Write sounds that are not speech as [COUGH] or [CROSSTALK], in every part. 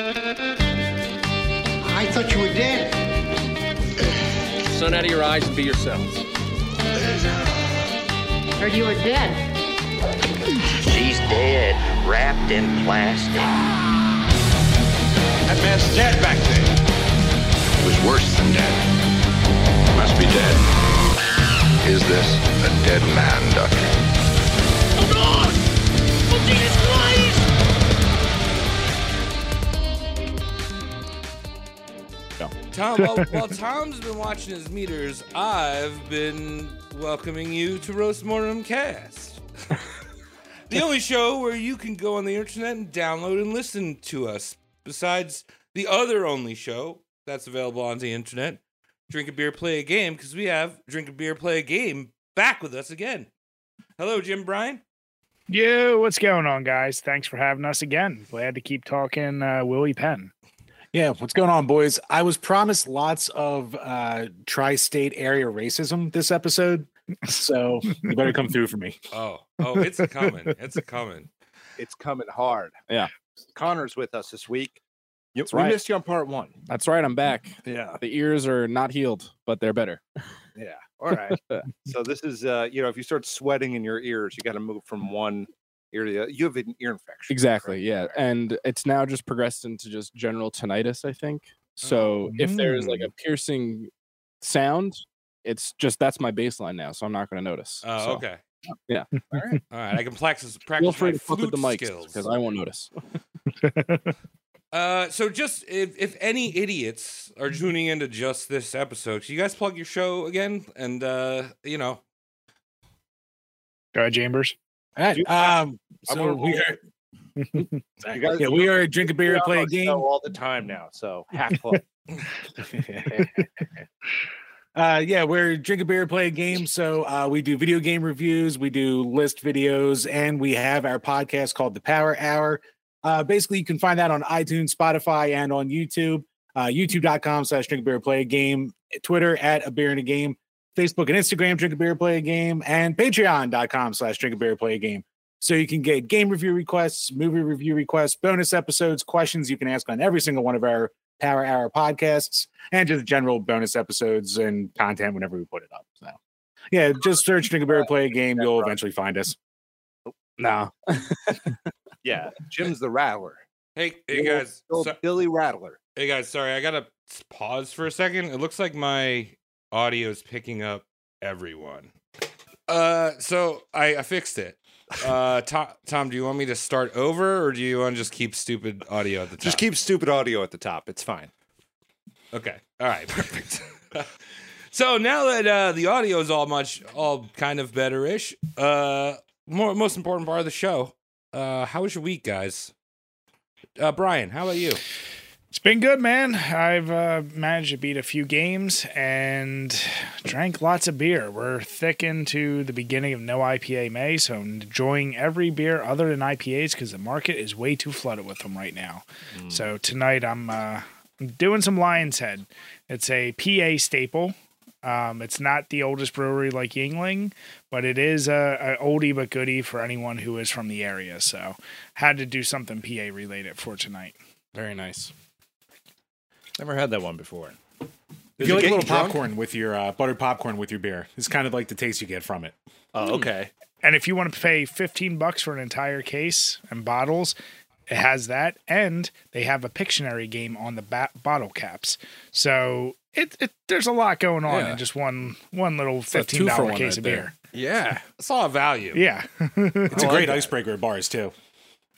I thought you were dead. Sun out of your eyes and be yourselves. Heard you were dead. She's dead, wrapped in plastic. That man's dead back there. It was worse than dead. Must be dead. Is this a dead man, Doctor? Tom, while, while Tom's been watching his meters, I've been welcoming you to Roast Mortem Cast. [LAUGHS] the only show where you can go on the internet and download and listen to us. Besides the other only show that's available on the internet, Drink a Beer, Play a Game, because we have Drink a Beer, Play a Game back with us again. Hello, Jim Brian. Yo, what's going on, guys? Thanks for having us again. Glad to keep talking uh, Willie Penn. Yeah, what's going on, boys? I was promised lots of uh tri-state area racism this episode, so you better come through for me. [LAUGHS] Oh, oh, it's a coming. It's a coming. It's coming hard. Yeah. Connor's with us this week. That's we right. missed you on part one. That's right. I'm back. Yeah. The ears are not healed, but they're better. Yeah. All right. [LAUGHS] so this is uh, you know, if you start sweating in your ears, you got to move from one ear to the other. You have an ear infection. Exactly. Yeah. And it's now just progressed into just general tinnitus, I think. So if there is like a piercing sound, it's just that's my baseline now. So I'm not going to notice. Oh, So, okay. Yeah. All right. All right. I can practice [LAUGHS] practice Feel free my to fuck with the flute mics skills. because I won't notice. [LAUGHS] Uh, so just if, if any idiots are tuning into just this episode, can you guys plug your show again? And uh, you know, Go ahead, Chambers. All right. Um, so we are, [LAUGHS] You guys yeah, we are drink a beer, You're play a game. all the time now. So half full. [LAUGHS] [LAUGHS] uh yeah we're drink a beer play a game so uh we do video game reviews we do list videos and we have our podcast called the power hour uh basically you can find that on itunes spotify and on youtube uh youtube.com slash drink a beer play a game twitter at a beer in a game facebook and instagram drink a beer play a game and patreon.com slash drink a beer play a game so you can get game review requests movie review requests bonus episodes questions you can ask on every single one of our power hour podcasts and just general bonus episodes and content whenever we put it up. So, yeah, just search Drink a Beer, Play a Game. You'll eventually find us. No. [LAUGHS] yeah. Jim's the rattler. hey, hey guys, old so- Billy Rattler. hey guys, sorry, I gotta pause for a second. It looks like my audio is picking up everyone. Uh, so I, I fixed it. Uh, Tom, Tom, do you want me to start over, or do you want to just keep stupid audio at the top? Just keep stupid audio at the top. It's fine. Okay. All right. Perfect. [LAUGHS] so now that uh, the audio is all much, all kind of better-ish, uh, more most important part of the show. Uh, how was your week, guys? Uh, Brian, how about you? It's been good, man. I've uh, managed to beat a few games and drank lots of beer. We're thick into the beginning of no IPA May, so I'm enjoying every beer other than IPAs because the market is way too flooded with them right now. So tonight I'm, uh, I'm doing some Lion's Head. It's a PA staple. Um, it's not the oldest brewery like Yuengling, but it is a, a oldie but goodie for anyone who is from the area. So had to do something PA related for tonight. Very nice. Never had that one before. If you like a little drunk? popcorn with your uh, buttered popcorn with your beer, it's kind of like the taste you get from it. Oh, okay. And if you want to pay 15 bucks for an entire case and bottles, it has that. And they have a Pictionary game on the ba- bottle caps. So it, it there's a lot going on Yeah. in just one one little $15 two-for-one case right of there. beer. Yeah, it's all value. Yeah. It's a I like great that. icebreaker at bars too.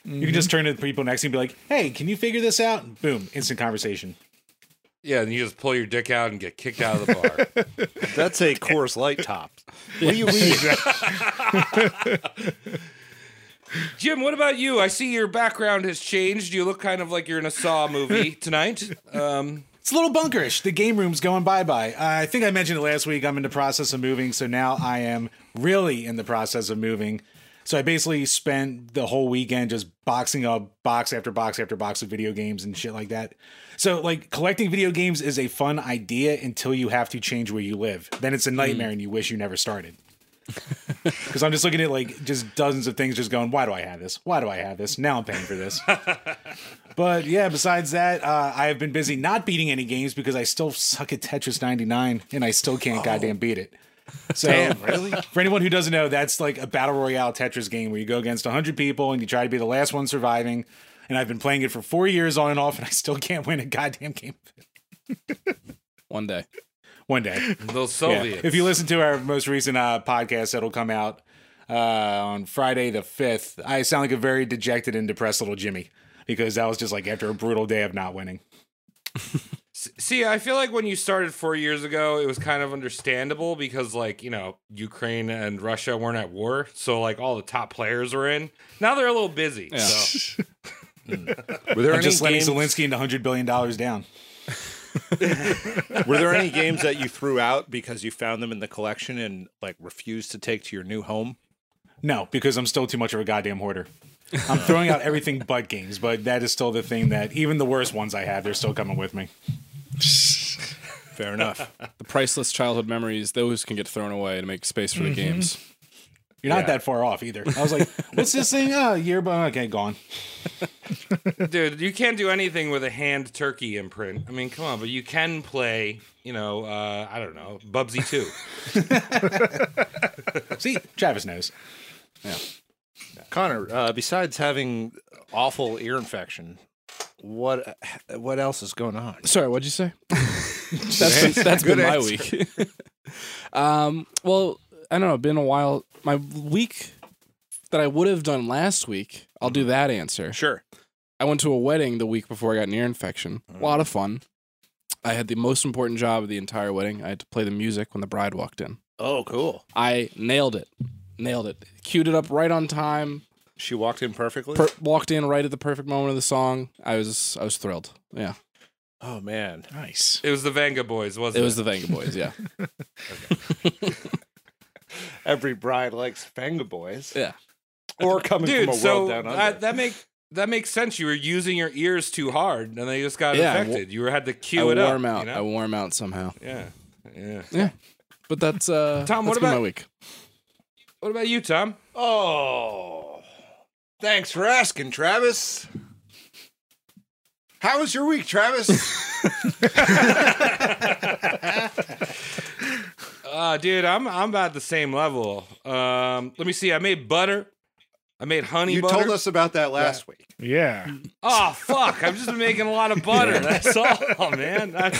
You can just turn to the people next to you and be like, "Hey, can you figure this out?" And boom, instant conversation. Yeah, and you just pull your dick out and get kicked out of the bar. [LAUGHS] That's a Coors Light top. What do you mean? [LAUGHS] [LAUGHS] Jim, what about you? I see your background has changed. You look kind of like you're in a Saw movie tonight. Um, It's a little bunkerish. The game room's going bye bye. I think I mentioned it last week. I'm in the process of moving, so now I am really in the process of moving. So I basically spent the whole weekend just boxing up box after box after box of video games and shit like that. So like collecting video games is a fun idea until you have to change where you live. Then it's a nightmare and you wish you never started. [LAUGHS] Because I'm just looking at like just dozens of things, just going, why do I have this? Why do I have this? Now I'm paying for this. [LAUGHS] but yeah, besides that, uh, I have been busy not beating any games because I still suck at Tetris 99 and I still can't goddamn beat it. So, Damn, really? for anyone who doesn't know, that's like a battle royale Tetris game where you go against 100 people and you try to be the last one surviving. And I've been playing it for four years on and off, and I still can't win a goddamn game. One day. One day. Those Yeah. If you listen to our most recent uh, podcast that'll come out uh, on Friday the 5th, I sound like a very dejected and depressed little Jimmy because that was just like after a brutal day of not winning. [LAUGHS] See, I feel like when you started four years ago, it was kind of understandable because, like, you know, Ukraine and Russia weren't at war, so like all the top players were in. Now they're a little busy. Yeah. So [LAUGHS] Were there I'm any just letting games? Zelensky into $100 billion down. Were there any games that you threw out because you found them in the collection and like refused to take to your new home? No, because I'm still too much of a goddamn hoarder. I'm throwing out everything but games, but that is still the thing that even the worst ones I have, they're still coming with me. Fair enough. [LAUGHS] The priceless childhood memories, those can get thrown away to make space for the games. You're not Yeah. that far off either. I was like, [LAUGHS] what's this thing? Oh, yearbook. Okay, gone. [LAUGHS] dude, you can't do anything with a hand turkey imprint. I mean, come on, but you can play, you know, uh, I don't know, Bubsy 2. See, Travis knows. Yeah. Connor, uh, besides having awful ear infection, what what else is going on? Sorry, what'd you say? [LAUGHS] that's been, that's been my answer. week. [LAUGHS] um, well, I don't know. Been a while. My week that I would have done last week. I'll do that answer. Sure. I went to a wedding the week before I got an ear infection. A lot of fun. I had the most important job of the entire wedding. I had to play the music when the bride walked in. Oh, cool. I nailed it. Nailed it. Queued it up right on time. She walked in perfectly. Per- walked in right at the perfect moment of the song. I was I was thrilled. Yeah. Oh man. Nice. It was the Vengaboys, wasn't It it? was the Vengaboys, yeah. [LAUGHS] Every bride likes Vengaboys. Yeah. Or coming Dude, from a so world down under. that, that make that makes sense. You were using your ears too hard, and they just got Yeah, I wa- infected. you had to I cue wore it up. him out. you know? I warm him out somehow. yeah, yeah. Yeah. But that's uh Tom, that's what been about- my week? What about you, Tom? oh, thanks for asking, Travis. How was your week, Travis? [LAUGHS] Uh, dude, I'm I'm about the same level. Um, let me see. I made butter. I made honey you butter. told us about that last week. Yeah. Oh fuck! I've just been making a lot of [LAUGHS] butter. That's all, [LAUGHS] man. I've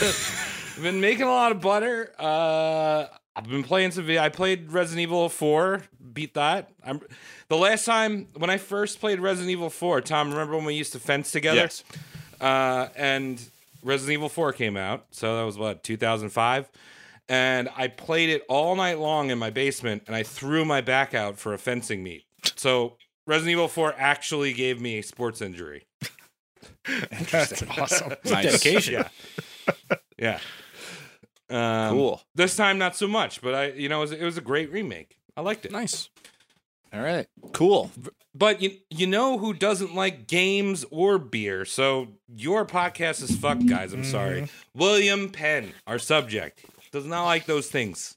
I've been making a lot of butter. Uh, I've been playing some. video. I played Resident Evil Four. Beat that. I'm the last time when I first played Resident Evil Four. Tom, remember when we used to fence together? Yes. Uh, and Resident Evil 4 came out. So that was what, 2005? And I played it all night long in my basement and I threw my back out for a fencing meet. So Resident Evil 4 actually gave me a sports injury. [LAUGHS] That's awesome. Nice. Dedication. Yeah. Yeah. Um, Cool. This time, not so much, but I, you know, it was, it was a great remake. I liked it. Nice. All right. Cool. But you you know who doesn't like games or beer? So your podcast is fucked, guys. I'm sorry. William Penn, our subject, does not like those things.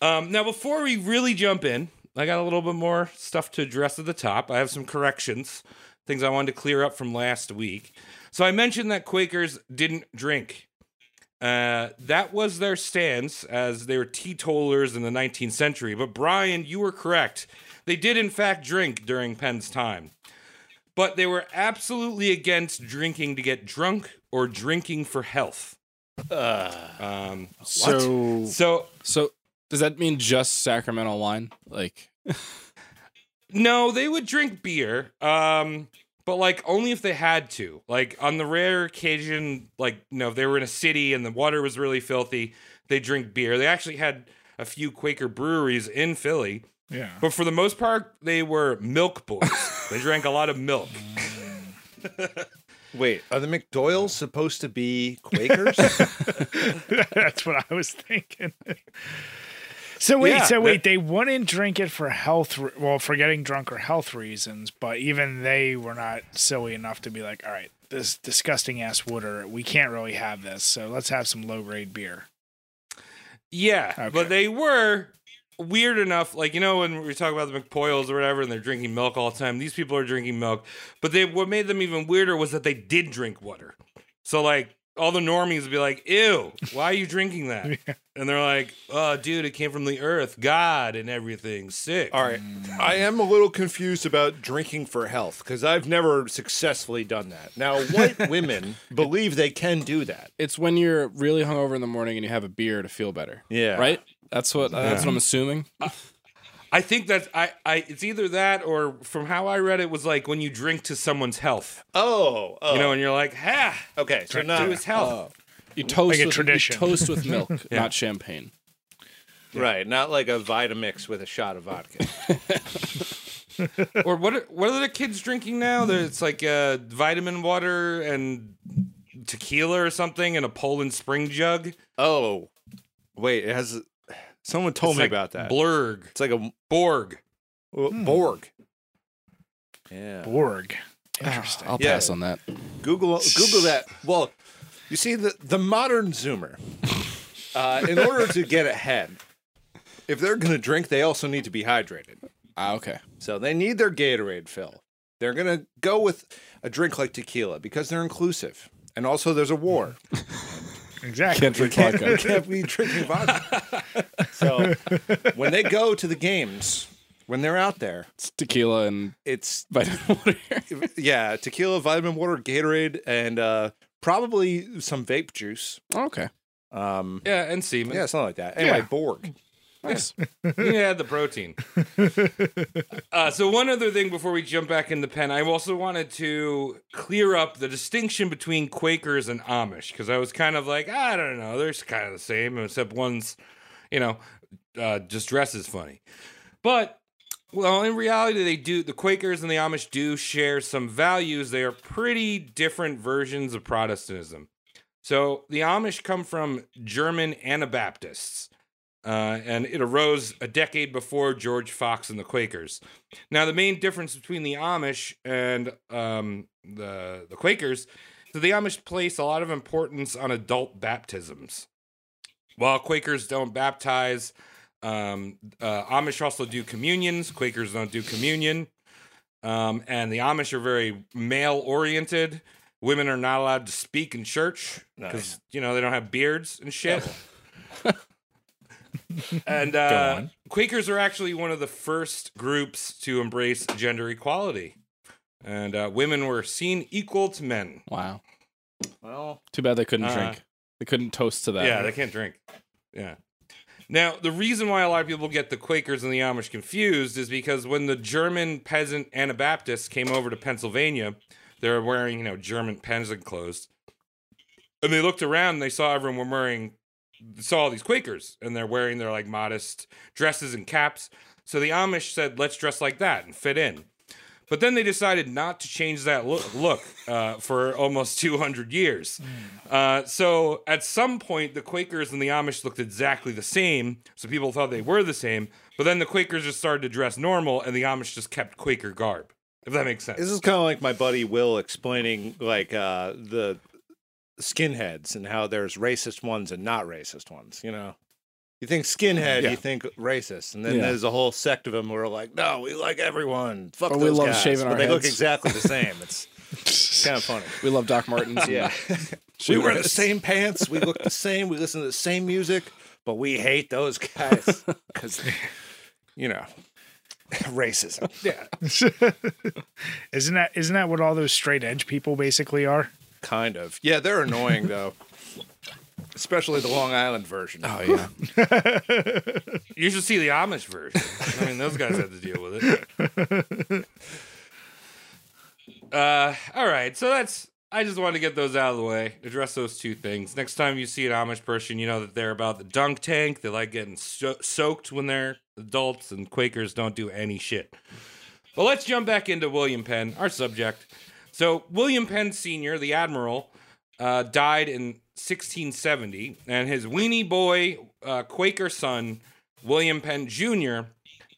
Um, now, before we really jump in, I got a little bit more stuff to address at the top. I have some corrections, things I wanted to clear up from last week. So I mentioned that Quakers didn't drink. Uh, that was their stance as they were teetotalers in the 19th century. But Brian, you were correct. They did, in fact, drink during Penn's time. But they were absolutely against drinking to get drunk or drinking for health. Um, So so, so does that mean just Sacramento wine? Like [LAUGHS] no, they would drink beer, um, but like only if they had to. Like on the rare occasion, like you know, if they were in a city and the water was really filthy, they drink beer. They actually had a few Quaker breweries in Philly, Yeah. but for the most part, they were milk boys. [LAUGHS] they drank a lot of milk. [LAUGHS] Wait, are the McPoyles supposed to be Quakers? [LAUGHS] That's what I was thinking. So wait, Yeah, so wait, they wouldn't drink it for health, re- well, for getting drunk or health reasons, but even they were not silly enough to be like, all right, this disgusting ass water, we can't really have this, so let's have some low grade beer. Yeah, Okay. but they were weird enough. Like you know when we talk about the McPoyles or whatever, and they're drinking milk all the time. These people are drinking milk, but they what made them even weirder was that they did drink water. So like all the normies would be like, "Ew, why are you drinking that?" [LAUGHS] And they're like, "Oh, dude, it came from the earth, God, and everything. Sick." All right. I am a little confused about drinking for health because I've never successfully done that. Now, white [LAUGHS] women believe they can do that. It's when you're really hungover in the morning and you have a beer to feel better. Yeah. Right? That's what that's what I'm assuming. Uh, I think that's I, I. It's either that or from how I read it was like when you drink to someone's health. Oh, oh. You know, and you're like, "Ha, okay. So to now, his health." You toast Like a with, tradition. You toast with milk, [LAUGHS] not champagne. right, not like a Vitamix with a shot of vodka. [LAUGHS] [LAUGHS] or what? Are, what are the kids drinking now? That It's like uh, vitamin water and tequila or something in a Poland Spring jug. oh, wait. It has. Someone told It's me like about that. Blurg, it's like a Borg. well, Borg. Yeah. Borg. Interesting. I'll Yeah. pass on that. Google Google that. Well, you see the the modern Zoomer, [LAUGHS] uh, in order to get ahead, if they're going to drink, they also need to be hydrated. Ah, okay. So they need their Gatorade fill. They're going to go with a drink like tequila because they're inclusive. And also, there's a war. [LAUGHS] Exactly. Can't drink Can't, vodka. [LAUGHS] can't be drinking vodka. [LAUGHS] so when they go to the games, when they're out there, It's tequila and it's vitamin [LAUGHS] water. yeah, tequila, vitamin water, Gatorade, and uh, probably some vape juice. okay. Um, Yeah, and semen. yeah, something like that. Anyway, Yeah. Borg. Nice. [LAUGHS] had the protein. Uh, so one other thing before we jump back in the pen, I also wanted to clear up the distinction between Quakers and Amish because I was kind of like, I don't know, they're kind of the same, except one's, you know, uh, just dresses funny. But well, in reality, they do. The Quakers and the Amish do share some values. They are pretty different versions of Protestantism. So the Amish come from German Anabaptists uh, and it arose a decade before George Fox and the Quakers. Now, the main difference between the Amish and um, the the Quakers is the Amish place a lot of importance on adult baptisms, while Quakers don't baptize. Um, uh, Amish also do communions. Quakers don't do communion, um, and the Amish are very male oriented. Women are not allowed to speak in church because Nice. you know they don't have beards and shit. [LAUGHS] [LAUGHS] And uh. Quakers are actually one of the first groups to embrace gender equality. And uh, women were seen equal to men. Wow. Well, Too bad they couldn't Uh, drink. They couldn't toast to that. Yeah, they can't drink. Yeah. Now, the reason why a lot of people get the Quakers and the Amish confused is because when the German peasant Anabaptists came over to Pennsylvania, they were wearing, you know, German peasant clothes. And they looked around and they saw everyone wearing, saw all these Quakers and they're wearing their like modest dresses and caps. So the Amish said, let's dress like that and fit in. But then they decided not to change that look, look uh, for almost 200 years. Uh, so at some point, the Quakers and the Amish looked exactly the same. So people thought they were the same. But then the Quakers just started to dress normal, and the Amish just kept Quaker garb. If that makes sense. this is kind of like my buddy Will explaining like uh, the skinheads and how there's racist ones and not racist ones. You know, you think mm, skinhead, Yeah. you think racist, and then Yeah. there's a whole sect of them who are like, no, we like everyone. Fuck Or we those love guys. shaving but our they look exactly the same. It's [LAUGHS] kind of funny. We love Doc Martens. Yeah. [LAUGHS] We wear the same pants. We look the same. We listen to the same music, but we hate those guys [LAUGHS] because, you know, racism. yeah. isn't that isn't that what all those straight edge people basically are? Kind of. Yeah, they're annoying though, especially the Long Island version. Oh yeah. [LAUGHS] You should see the Amish version. I mean, those guys had to deal with it. [LAUGHS] Uh, all right. So that's. I just wanted to get those out of the way. Address those two things. Next time you see an Amish person, you know that they're about the dunk tank. They like getting so- soaked when they're adults, and Quakers don't do any shit. But let's jump back into William Penn, our subject. So William Penn Sr., the admiral, uh, died in 1670, and his weenie boy uh, Quaker son, William Penn Jr.,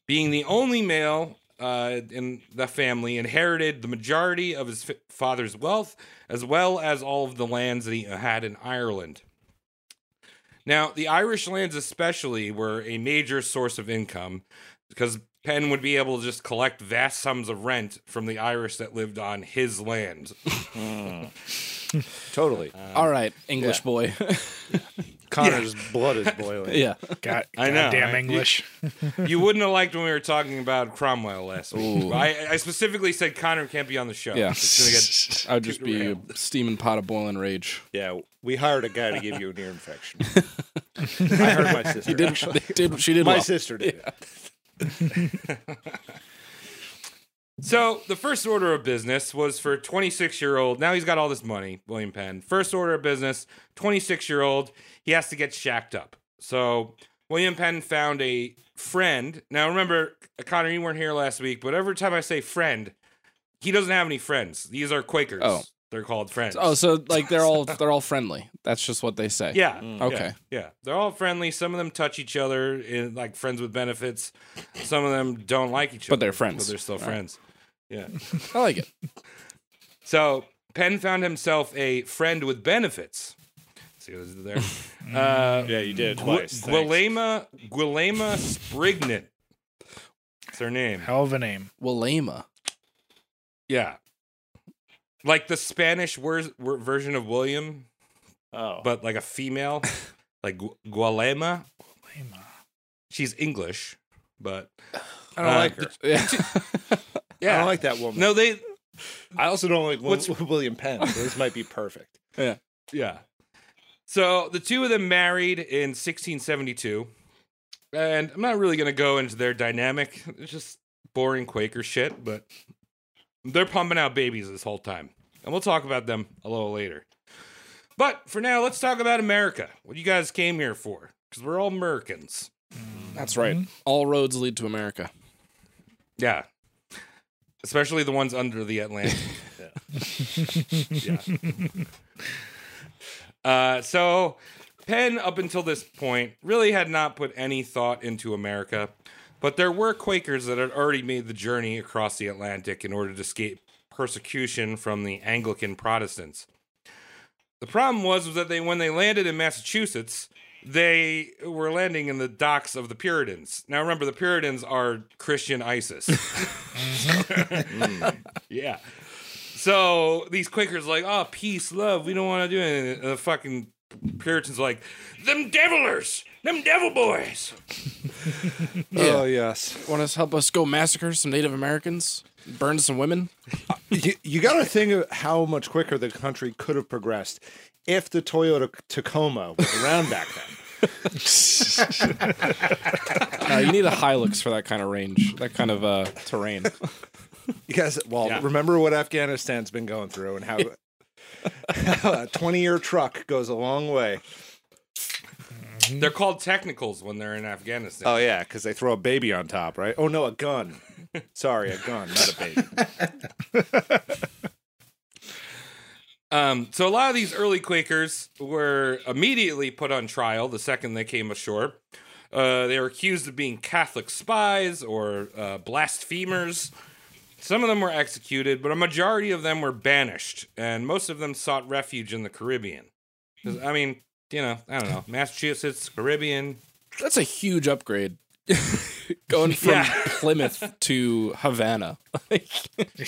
being the only male uh, in the family, inherited the majority of his father's wealth, as well as all of the lands that he had in Ireland. Now, the Irish lands, especially, were a major source of income because Penn would be able to just collect vast sums of rent from the Irish that lived on his land. Hmm. Totally. Um, All right, English yeah. boy. [LAUGHS] Connor's blood is boiling. yeah. Got I know, goddamn right? English. [LAUGHS] you wouldn't have liked when we were talking about Cromwell last week. I, I specifically said Connor can't be on the show. Yeah. Get [LAUGHS] I would just be a steaming pot of boiling rage. Yeah, we hired a guy to give you an ear infection. I heard my sister. He did. actually. did she did My well. sister did. [LAUGHS] So the first order of business was for 26 year old. Now he's got all this money, William Penn. First order of business, 26 year old. He has to get shacked up. So William Penn found a friend. Now remember, Connor, you weren't here last week, but every time I say friend, he doesn't have any friends. These are Quakers. Oh. They're called friends. Oh, so like they're all [LAUGHS] they're all friendly. That's just what they say. Yeah. Okay. Yeah, yeah. They're all friendly. Some of them touch each other in like friends with benefits. Some of them don't like each other. But they're friends. But they're still All right. friends. Yeah. I like it. [LAUGHS] So Penn found himself a friend with benefits. See what I did there? [LAUGHS] Uh, Yeah, you did Gu- twice. thanks. Gulielma Gulielma Springett. That's her name. Hell of a name. Wilema. Yeah. Like the Spanish wor- wor- version of William, Oh, but like a female, [LAUGHS] like Gu- Gulielma. Lame. She's English, but I don't uh, like her. Yeah. [LAUGHS] I yeah. don't like that woman. no, they I also don't like What's- William Penn. This might be perfect. [LAUGHS] Yeah, yeah. So the two of them married in 1672. And I'm not really going to go into their dynamic. It's just boring Quaker shit, but they're pumping out babies this whole time. And we'll talk about them a little later. But for now, let's talk about America. What you guys came here for? Because we're all Americans. That's right. All roads lead to America. Yeah. Especially the ones under the Atlantic. [LAUGHS] yeah. Uh, so Penn, up until this point, really had not put any thought into America, but there were Quakers that had already made the journey across the Atlantic in order to escape persecution from the Anglican Protestants. The problem was, was that they when they landed in Massachusetts, they were landing in the docks of the Puritans. Now remember, the Puritans are Christian ISIS. [LAUGHS] Mm. [LAUGHS] yeah. So these Quakers like, oh, peace, love. We don't want to do anything. And the fucking Puritans like, them devilers, them devil boys. [LAUGHS] Oh yes. Want to help us go massacre some Native Americans? Burn some women? [LAUGHS] You, you got to think of how much quicker the country could have progressed if the Toyota Tacoma was around back then. [LAUGHS] No, you need a Hilux for that kind of range, that kind of uh, terrain. You guys, well, Yeah. remember what Afghanistan's been going through and how, how [LAUGHS] a 20 year truck goes a long way. They're called technicals when they're in Afghanistan. Oh, yeah, because they throw a baby on top, right? Oh, no, a gun. [LAUGHS] Sorry, a gun, not a baby. [LAUGHS] Um, so a lot of these early Quakers were immediately put on trial the second they came ashore. Uh, they were accused of being Catholic spies or uh, blasphemers. Some of them were executed, but a majority of them were banished, and most of them sought refuge in the Caribbean. 'Cause, I mean, you know, I don't know, Massachusetts, Caribbean. That's a huge upgrade. [LAUGHS] Going from Yeah. Plymouth to Havana. [LAUGHS]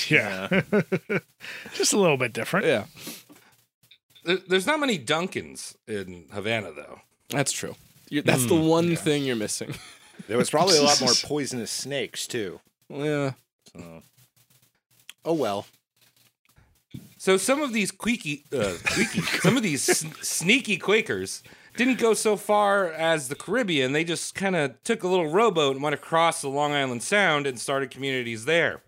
Yeah. [LAUGHS] Just a little bit different. yeah, There- There's not many Dunkin's in Havana, though. that's true. you that's the hmm. one thing you're missing. There was probably a lot more poisonous snakes, too. Yeah. Oh, well. So some of these queaky, uh, queaky, [LAUGHS] some of these sn- sneaky Quakers didn't go so far as the Caribbean. They just kind of took a little rowboat and went across the Long Island Sound and started communities there.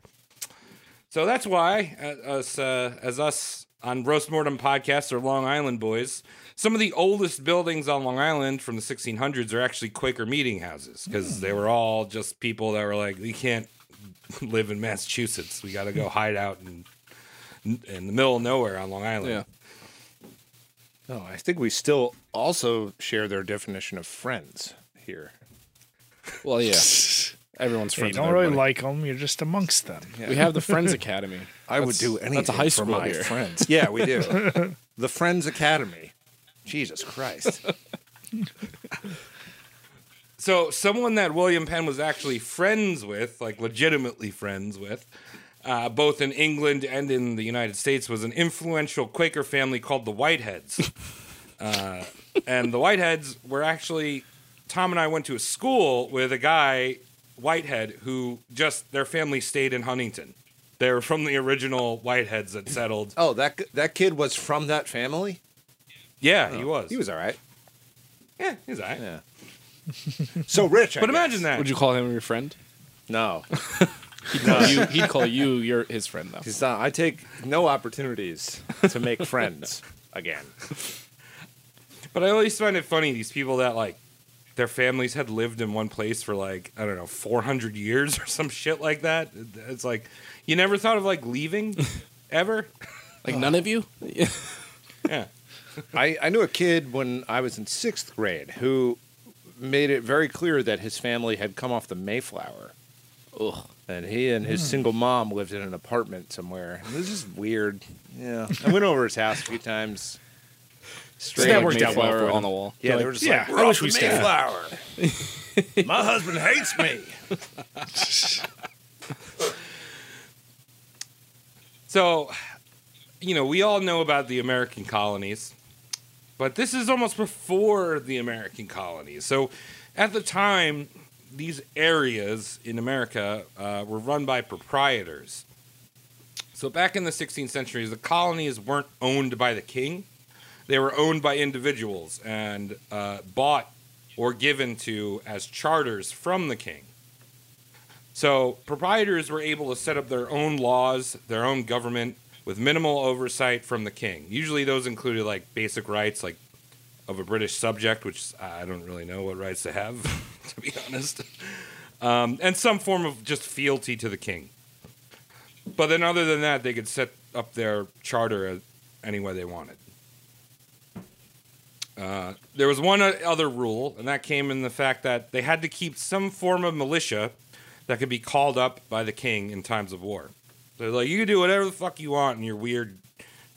So that's why, uh, us uh, as us on Roast Mortem podcast or Long Island boys, some of the oldest buildings on Long Island from the 1600s are actually Quaker meeting houses because they were all just people that were like, we can't live in Massachusetts. We got to go hide out in in the middle of nowhere on Long Island. Yeah. No, I think we still also share their definition of friends here. Well, yeah. [LAUGHS] Everyone's friends. You don't really like them. You're just amongst them. We have the Friends Academy. I would do anything That's a high for my here. friends. [LAUGHS] Yeah, we do. the Friends Academy. Jesus Christ. [LAUGHS] so someone that William Penn was actually friends with, like legitimately friends with, uh, both in England and in the United States, was an influential Quaker family called the Whiteheads. [LAUGHS] Uh, and the Whiteheads were actually Tom and I went to a school with a guy Whitehead who just their family stayed in Huntington. They were from the original Whiteheads that settled. Oh, that that kid was from that family. Yeah, he was. He was all right. Yeah, he's all right. Yeah. So rich. I But guess. imagine that. Would you call him your friend? No, [LAUGHS] He'd call you. He'd call you your his friend though. he's not. I take no opportunities to make [LAUGHS] friends again. But I always find it funny these people that like their families had lived in one place for like I don't know 400 years or some shit like that. It's like you never thought of like leaving [LAUGHS] ever. Like none of you. Yeah. I, I knew a kid when I was in sixth grade who made it very clear that his family had come off the Mayflower. Ugh. And he and his hmm. single mom lived in an apartment somewhere. It was just weird. Yeah. I went over his house a few times. Straight that up worked out well Mayflower for them. on the wall. Yeah, they were just Yeah, like, I we're wish off we the stayed. Mayflower. [LAUGHS] My husband hates me. [LAUGHS] So, you know, we all know about the American colonies, but this is almost before the American colonies. So, at the time, these areas in America uh, were run by proprietors. So, back in the 16th century, the colonies weren't owned by the king, they were owned by individuals and uh, bought or given to as charters from the king. So proprietors were able to set up their own laws, their own government with minimal oversight from the king. Usually those included like basic rights like of a British subject, which I don't really know what rights to have, [LAUGHS] to be honest. Um, and some form of just fealty to the king. But then other than that, they could set up their charter any way they wanted. Uh, there was one other rule, and that came in the fact that they had to keep some form of militia that could be called up by the king in times of war. They're like, you can do whatever the fuck you want in your weird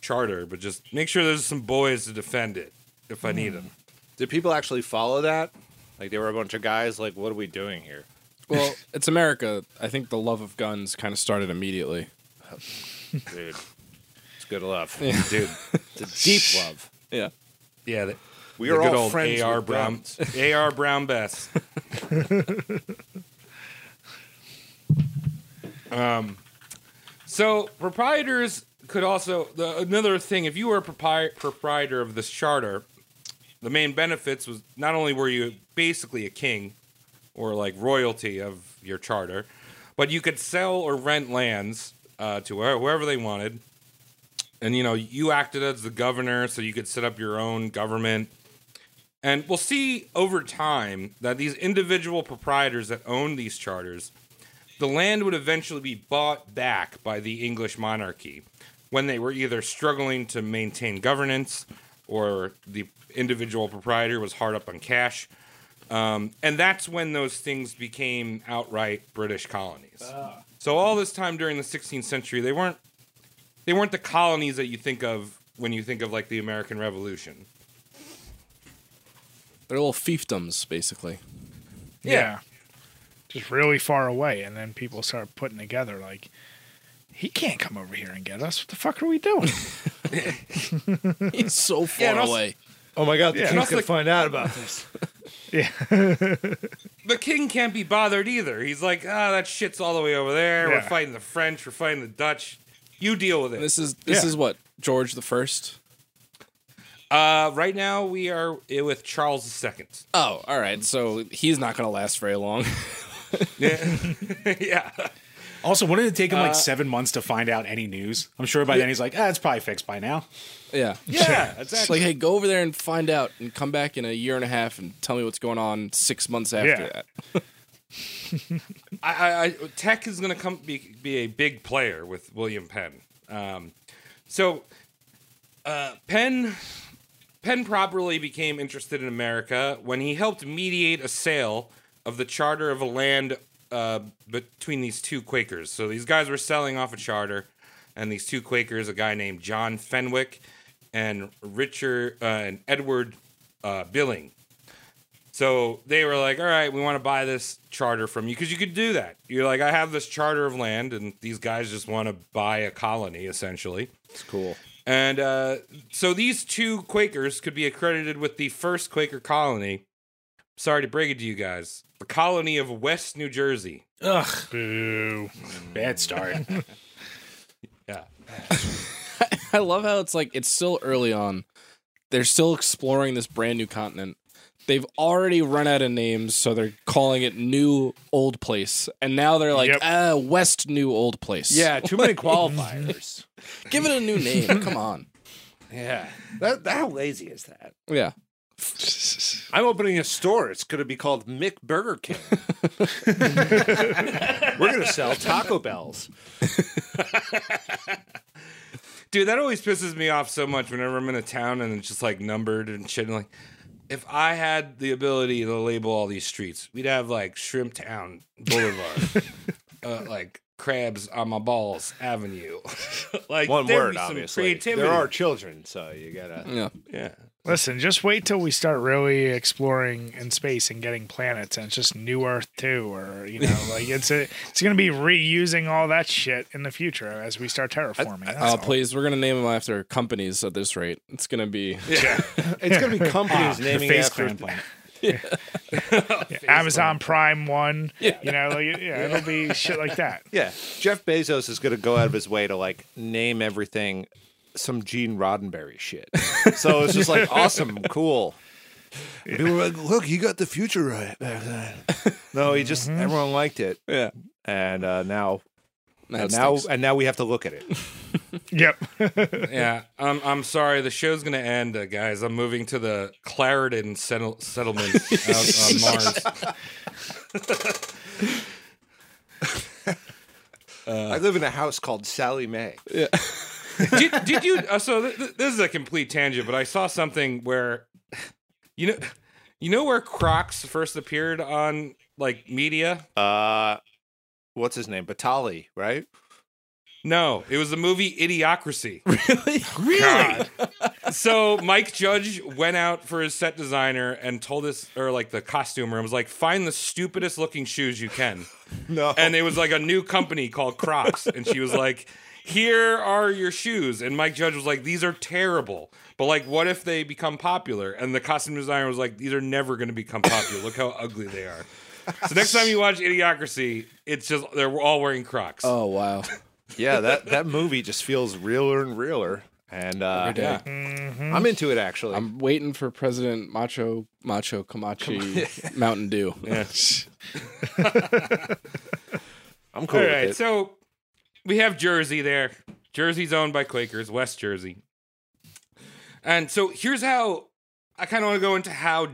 charter, but just make sure there's some boys to defend it if I need them. Did people actually follow that? Like they were a bunch of guys. Like, what are we doing here? Well, [LAUGHS] it's America. I think the love of guns kind of started immediately. Dude, it's good love. Yeah. Dude, It's a [LAUGHS] deep love. Yeah. yeah, the, We the are good all old friends AR with Brown, guns. [LAUGHS] AR Brown Bess. um, so proprietors could also the, another thing. If you were a propri- proprietor of this charter, the main benefits was not only were you basically a king or like royalty of your charter, but you could sell or rent lands uh, to whoever they wanted. And you know, you acted as the governor, so you could set up your own government. And we'll see over time that these individual proprietors that owned these charters, the land would eventually be bought back by the English monarchy when they were either struggling to maintain governance or the individual proprietor was hard up on cash. Um, and that's when those things became outright British colonies. So all this time during the 16th century, they weren't they weren't the colonies that you think of when you think of like the American Revolution. They're little fiefdoms, basically. Yeah. Just really far away. And then people start putting together like, he can't come over here and get us. What the fuck are we doing? [LAUGHS] [LAUGHS] [LAUGHS] He's so far Yeah, also- away. Oh my God, the Yeah. king's Also- gonna find out about this. yeah. The king can't be bothered either. He's like, ah, that shit's all the way over there. We're fighting the French. We're fighting the Dutch. You deal with it. This is this Yeah. is what George the First. Uh, right now we are with Charles II. Oh, all right. So he's not going to last very long. [LAUGHS] Yeah, [LAUGHS] yeah. Also, wouldn't it take him Uh, like seven months to find out any news? I'm sure by then he's like, ah, it's probably fixed by now. yeah. Yeah, [LAUGHS] It's exactly. like, hey, go over there and find out, and come back in a year and a half and tell me what's going on six months after Yeah. that. I, I, I, tech is going to come be, be a big player with William Penn. Um, so uh, Penn Penn properly became interested in America when he helped mediate a sale of the charter of a land uh, between these two Quakers. So these guys were selling off a charter, and these two Quakers, a guy named John Fenwick and Richard uh, and Edward uh, Byllynge. So they were like, "All right, we want to buy this charter from you because you could do that. You're like, I have this charter of land, and these guys just want to buy a colony, essentially." It's cool. And uh, so these two Quakers could be accredited with the first Quaker colony. Sorry to break it to you guys, the colony of West New Jersey. Ugh, Boo. bad start. [LAUGHS] Yeah. [LAUGHS] I love how it's like it's still early on. They're still exploring this brand new continent. They've already run out of names, so they're calling it New Old Place. And now they're like, Yep. ah, West New Old Place. Yeah, too many [LAUGHS] qualifiers. Give it a new name. Come on. yeah. That, that how lazy is that? Yeah. I'm opening a store. It's going to be called Mick Burger King. [LAUGHS] We're going to sell Taco Bells. [LAUGHS] Dude, that always pisses me off so much whenever I'm in a town and it's just like numbered and shit. And like, if I had the ability to label all these streets, we'd have like Shrimp Town Boulevard, [LAUGHS] uh, like Crabs on my balls Avenue. like One there'd word, be some obviously. Creativity. There are children, so you got to. Yeah. yeah. Listen, just wait till we start really exploring in space and getting planets, and it's just New Earth too, or you know, [LAUGHS] like it's a, it's gonna be reusing all that shit in the future as we start terraforming. Oh, all. please. We're going to name them after companies at this rate. It's going to be. yeah, [LAUGHS] It's going to be companies ah, The naming Face after. Clan planet. [LAUGHS] Amazon Prime One. Yeah. You know, like, yeah, it'll be shit like that. Yeah, Jeff Bezos is going to go out of his way to like name everything some Gene Roddenberry shit. [LAUGHS] So it's just like awesome, cool. People were like, "Look, you got the future right back then." No, he just everyone liked it, Yeah. and uh, now Now and now and now we have to look at it. [LAUGHS] Yep. [LAUGHS] Yeah. I'm, I'm sorry. The show's going to end, uh, guys. I'm moving to the Clarendon settle- settlement out on Mars. I live in a house called Sally Mae. Did, did you? Uh, so th- th- this is a complete tangent, but I saw something where, you know, you know where Crocs first appeared on like media. Uh, what's his name? Batali, right? No, it was the movie Idiocracy. [LAUGHS] Really? Really? so Mike Judge went out for his set designer and told us, or like the costumer, and was like, "Find the stupidest looking shoes you can." [LAUGHS] No, and it was like a new company called Crocs, and she was like, "Here are your shoes," and Mike Judge was like, "These are terrible." But like, what if they become popular? And the costume designer was like, "These are never going to become popular. Look how ugly they are." So next time you watch Idiocracy, it's just they're all wearing Crocs. Oh, wow. yeah, that that movie just feels realer and realer, and uh, Every day. yeah. I'm into it actually. I'm waiting for President Macho Macho Camacho Mountain Dew. [LAUGHS] yeah. [LAUGHS] I'm cool All right, with it. so we have Jersey there. Jersey's owned by Quakers, West Jersey. And so here's how I kind of want to go into how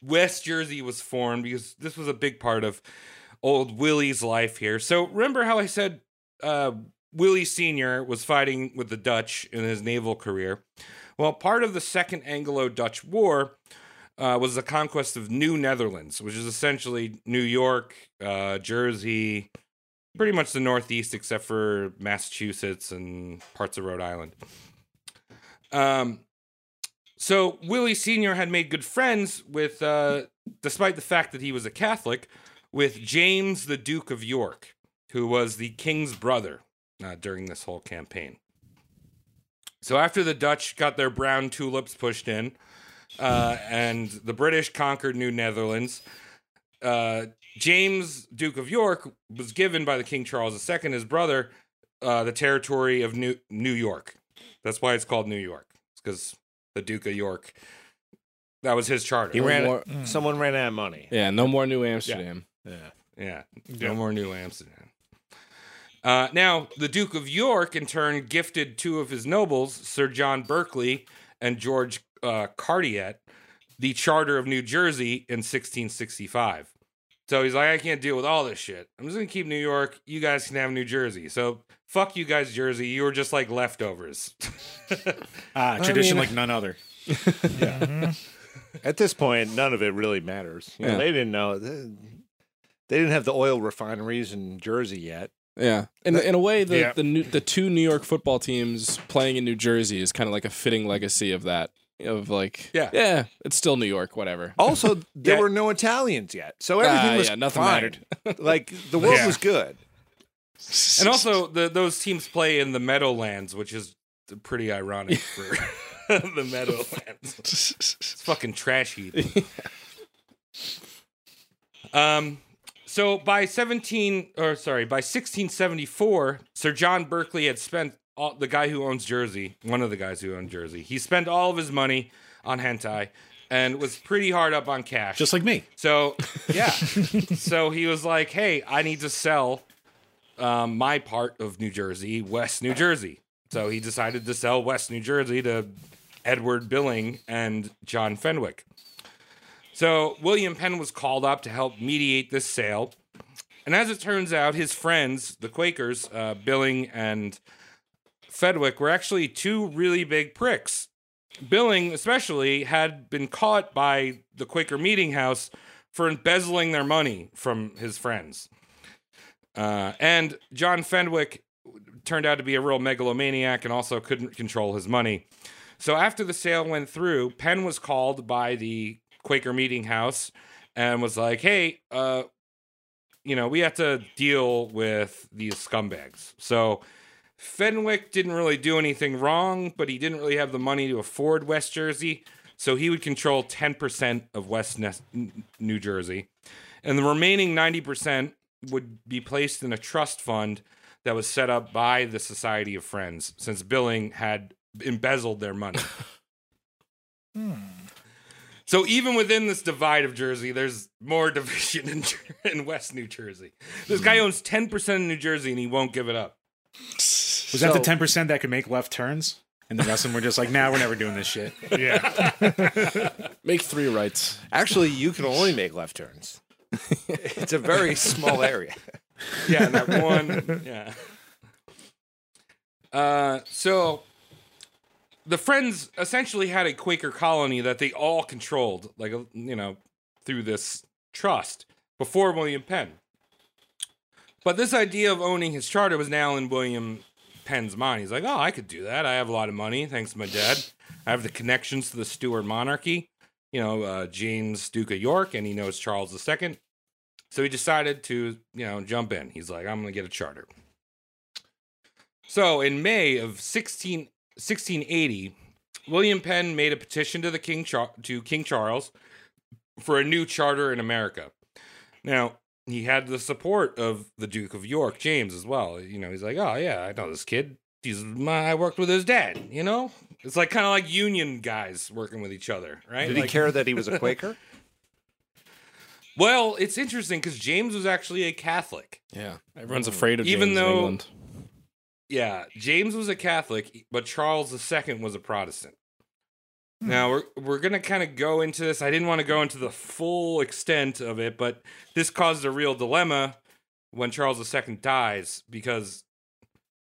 West Jersey was formed because this was a big part of old Willie's life here. So remember how I said uh, Willie Sr. was fighting with the Dutch in his naval career? Well, part of the Second Anglo Dutch War uh, was the conquest of New Netherlands, which is essentially New York, uh, Jersey, pretty much the Northeast, except for Massachusetts and parts of Rhode Island. Um, so Willie Senior had made good friends with, uh, despite the fact that he was a Catholic, with James the Duke of York, who was the king's brother uh, during this whole campaign. So after the Dutch got their brown tulips pushed in, uh, and the British conquered New Netherlands, uh, James, Duke of York, was given by the King Charles II, his brother, uh, the territory of New New York. That's why it's called New York. It's because the Duke of York, that was his charter. he ran. more- Someone ran out of money. Yeah, no more New Amsterdam. Yeah. Yeah, Yeah. no more New Amsterdam. Uh, now, the Duke of York, in turn, gifted two of his nobles, Sir John Berkeley and George uh, Carteret, the Charter of New Jersey in 1665. So he's like, I can't deal with all this shit. I'm just gonna keep New York. You guys can have New Jersey. So fuck you guys, Jersey. You were just like leftovers. [LAUGHS] Ah, tradition mean- like [LAUGHS] none other. [LAUGHS] At this point, none of it really matters. You know, Yeah. They didn't know. They, they didn't have the oil refineries in Jersey yet. Yeah, in in a way, the Yeah. the new, the two New York football teams playing in New Jersey is kind of like a fitting legacy of that. Of like, Yeah. yeah, it's still New York, whatever. Also, [LAUGHS] there Yeah. were no Italians yet, so everything Ah, was yeah, nothing fine. mattered. [LAUGHS] like the world Yeah. was good. And also, the, those teams play in the Meadowlands, which is pretty ironic [LAUGHS] for the Meadowlands. It's fucking trash heap. um, so by 17, or sorry, by 1674, Sir John Berkeley had spent all, the guy who owns Jersey, one of the guys who owned Jersey, he spent all of his money on hentai and was pretty hard up on cash. Just like me. So [LAUGHS] yeah, so he was like, "Hey, I need to sell um, my part of New Jersey, West New Jersey." So he decided to sell West New Jersey to Edward Byllynge and John Fenwick. So William Penn was called up to help mediate this sale, and as it turns out, his friends, the Quakers, uh, Byllynge and Fenwick, were actually two really big pricks. Byllynge, especially, had been caught by the Quaker Meeting House for embezzling their money from his friends. Uh, and John Fenwick turned out to be a real megalomaniac and also couldn't control his money. So after the sale went through, Penn was called by the Quaker Meeting House and was like, hey, uh, you know, we have to deal with these scumbags. So Fenwick didn't really do anything wrong, but he didn't really have the money to afford West Jersey. So he would control 10% of West New Jersey. And the remaining 90% would be placed in a trust fund that was set up by the Society of Friends, since Byllynge had embezzled their money. [LAUGHS] Hmm. So even within this divide of Jersey, there's more division in, [LAUGHS] in West New Jersey. This guy hmm. owns 10% of New Jersey and he won't give it up. [LAUGHS] Was that the ten percent that could make left turns? And the rest of them were just like, "Nah, we're never doing this shit." [LAUGHS] Yeah. [LAUGHS] Make three rights. Actually, you can only make left turns. [LAUGHS] it's a very small area. Yeah, that one. Yeah. Uh, so the Friends essentially had a Quaker colony that they all controlled, like you know, through this trust before William Penn. But this idea of owning his charter was now in William Penn's mind. He's like, "Oh, I could do that. I have a lot of money thanks to my dad. I have the connections to the Stuart monarchy. You know, uh, James Duke of York, and he knows Charles II. So he decided to, you know, jump in. He's like, I'm going to get a charter. So in May of 16, 1680, William Penn made a petition to the King Char- to King Charles for a new charter in America. Now, he had the support of the Duke of York, James, as well. You know, he's like, oh, yeah, I know this kid. He's my, I worked with his dad, you know? It's like kind of like union guys working with each other, right? Did he care that he was a Quaker? [LAUGHS] Well, it's interesting because James was actually a Catholic. Yeah, everyone's afraid of Even James in though- England. Yeah, James was a Catholic, but Charles II was a Protestant. Now we're we're gonna kind of go into this. I didn't want to go into the full extent of it, but this caused a real dilemma when Charles II dies because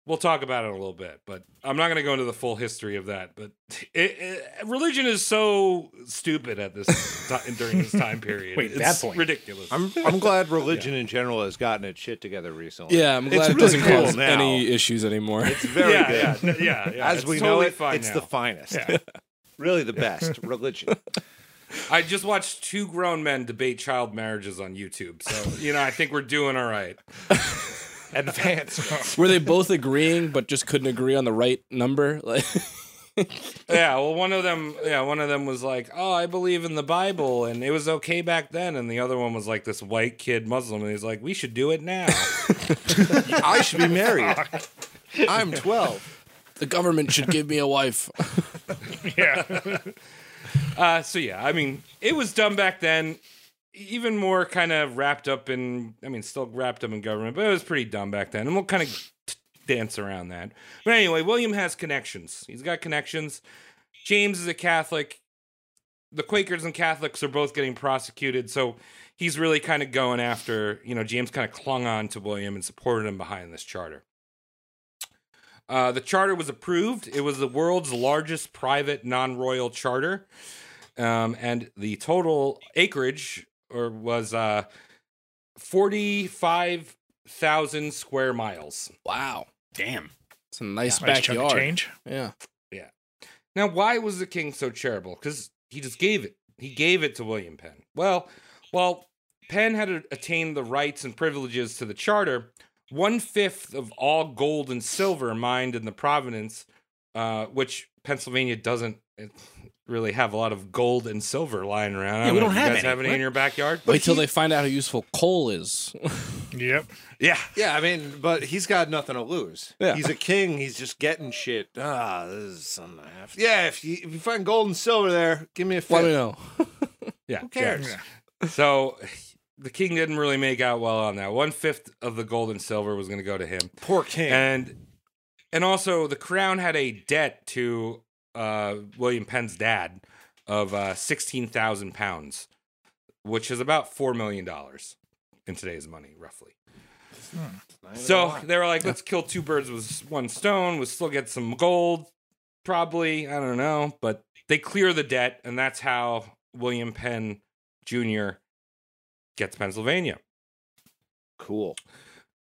we'll talk about it in a little bit. But I'm not gonna go into the full history of that. But [LAUGHS] it, it, religion is so stupid at this time [LAUGHS] during this time period. Wait, it's that point. ridiculous. I'm I'm [LAUGHS] glad religion in general has gotten its shit together recently. Yeah, I'm It's glad it really doesn't cool cause now. any issues anymore. It's very yeah, good. yeah, yeah, yeah. As It's we know it, fine it's now. the finest. Really the best [LAUGHS] religion. I just watched two grown men debate child marriages on YouTube. So, you know, I think we're doing all right. [LAUGHS] Advance. Were they both agreeing but just couldn't agree on the right number? [LAUGHS] Like Yeah, well one of them yeah, one of them was like, "Oh, I believe in the Bible and it was okay back then." And the other one was like this white kid Muslim and he's like, "We should do it now." I should be married. I'm 12. The government should give me a wife. [LAUGHS] Yeah. uh so yeah, I mean, it was done back then. Even more kind of wrapped up in I mean, still wrapped up in government, but it was pretty dumb back then. And we'll kind of dance around that. But anyway, William has connections. He's got connections. James is a Catholic. The Quakers and Catholics are both getting prosecuted, so he's really kind of going after, you know, James kind of clung on to William and supported him behind this charter. Uh, the charter was approved. It was the world's largest private non-royal charter, um, and the total acreage or was uh, forty-five thousand square miles. Wow, Damn. it's a nice Nice chunk of backyard. change. Yeah, Yeah. Now, why was the king so charitable? Because he just gave it. He gave it to William Penn. Well, while Penn had a- attained the rights and privileges to the charter, one fifth of all gold and silver mined in the province, uh, which Pennsylvania doesn't uh, really have a lot of gold and silver lying around. I Yeah, we don't if you have guys any. have any in your backyard. Wait till they find out how useful coal is. [LAUGHS] Yep. Yeah, Yeah, I mean, but he's got nothing to lose. Yeah. He's a king. He's just getting shit. Ah, this is something I have. Yeah, if you if you find gold and silver there, give me a fifth. Let me know. [LAUGHS] yeah. Who cares? So the king didn't really make out well on that. One fifth of the gold and silver was going to go to him, Poor king. and and also the crown had a debt to uh, William Penn's dad of uh, sixteen thousand pounds, which is about four million dollars in today's money, roughly. So they were like, let's kill two birds with one stone. We'll still get some gold, probably. I don't know. But they clear the debt, and that's how William Penn Jr. gets Pennsylvania. cool.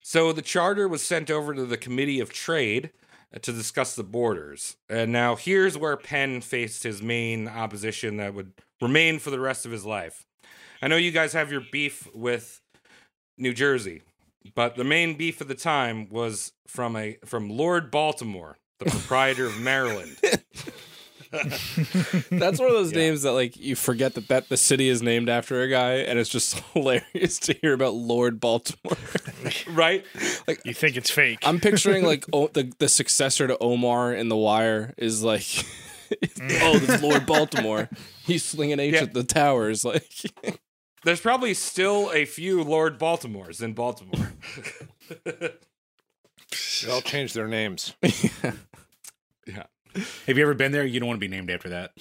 So the charter was sent over to the Committee of Trade uh, to discuss the borders. And now here's where Penn faced his main opposition that would remain for the rest of his life. I know you guys have your beef with New Jersey, but the main beef at the time was from a from Lord Baltimore, the proprietor of Maryland. [LAUGHS] [LAUGHS] That's one of those names that like you forget that that the city is named after a guy, and it's just [LAUGHS] hilarious to hear about Lord Baltimore. [LAUGHS] right? Like You think it's fake? I'm picturing like o- the the successor to Omar in The Wire is like, mm. oh, this Lord Baltimore. He's slinging H Yeah. at the towers. Like, There's probably still a few Lord Baltimores in Baltimore. They all changed their names. yeah. [LAUGHS] Have you ever been there? You don't want to be named after that.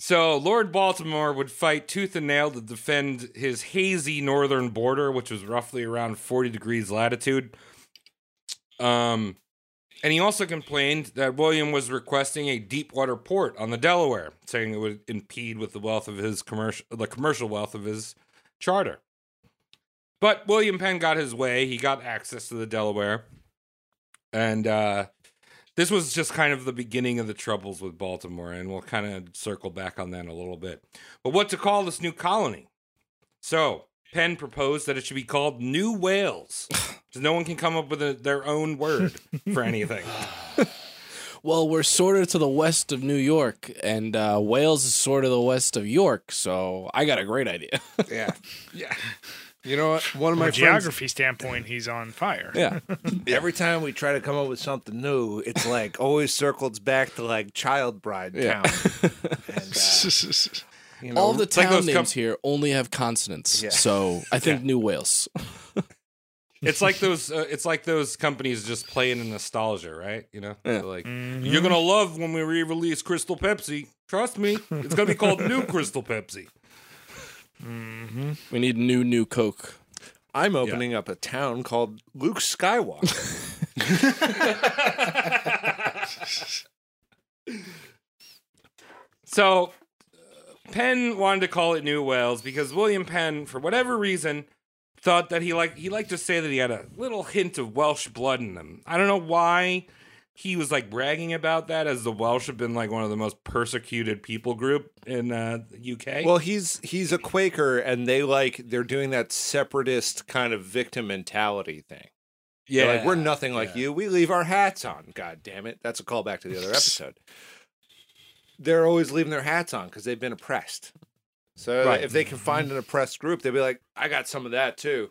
So Lord Baltimore would fight tooth and nail to defend his hazy northern border, which was roughly around 40 degrees latitude. Um, and he also complained that William was requesting a deep water port on the Delaware, saying it would impede with the wealth of his commercial, the commercial wealth of his charter. But William Penn got his way; he got access to the Delaware, and uh, this was just kind of the beginning of the troubles with Baltimore, and we'll kind of circle back on that a little bit. But what to call this new colony? So Penn proposed that it should be called New Wales, [SIGHS] because no one can come up with a, their own word for anything. [SIGHS] well, we're sort of to the west of New York, and uh, Wales is sort of the west of York. So I got a great idea. Yeah. [LAUGHS] Yeah. You know what? One of From my a friends. geography standpoint, he's on fire. yeah, [LAUGHS] Every time we try to come up with something new, it's like always circles back to like child bride Yeah. town. [LAUGHS] And, uh, [LAUGHS] you know, all the like town those com- names here only have consonants. Yeah. So I think New Wales. It's like those. Uh, it's like those companies just playing in nostalgia, right? You know, Yeah. They're like you're gonna love when we re-release Crystal Pepsi. Trust me, it's gonna be called New Crystal Pepsi. We need new new Coke. I'm opening up a town called Luke Skywalker. [LAUGHS] So uh, Penn wanted to call it New Wales because William Penn, for whatever reason, thought that he like he liked to say that he had a little hint of Welsh blood in him. I don't know why he was like bragging about that, as the Welsh have been like one of the most persecuted people group in uh, the UK. well, he's he's a Quaker, and they like they're doing that separatist kind of victim mentality thing. yeah, They're like we're nothing like yeah. you. We leave our hats on. God damn it! That's a callback to the other [LAUGHS] episode. They're always leaving their hats on because they've been oppressed. So Right. if they can find an oppressed group, they'll be like, "I got some of that too."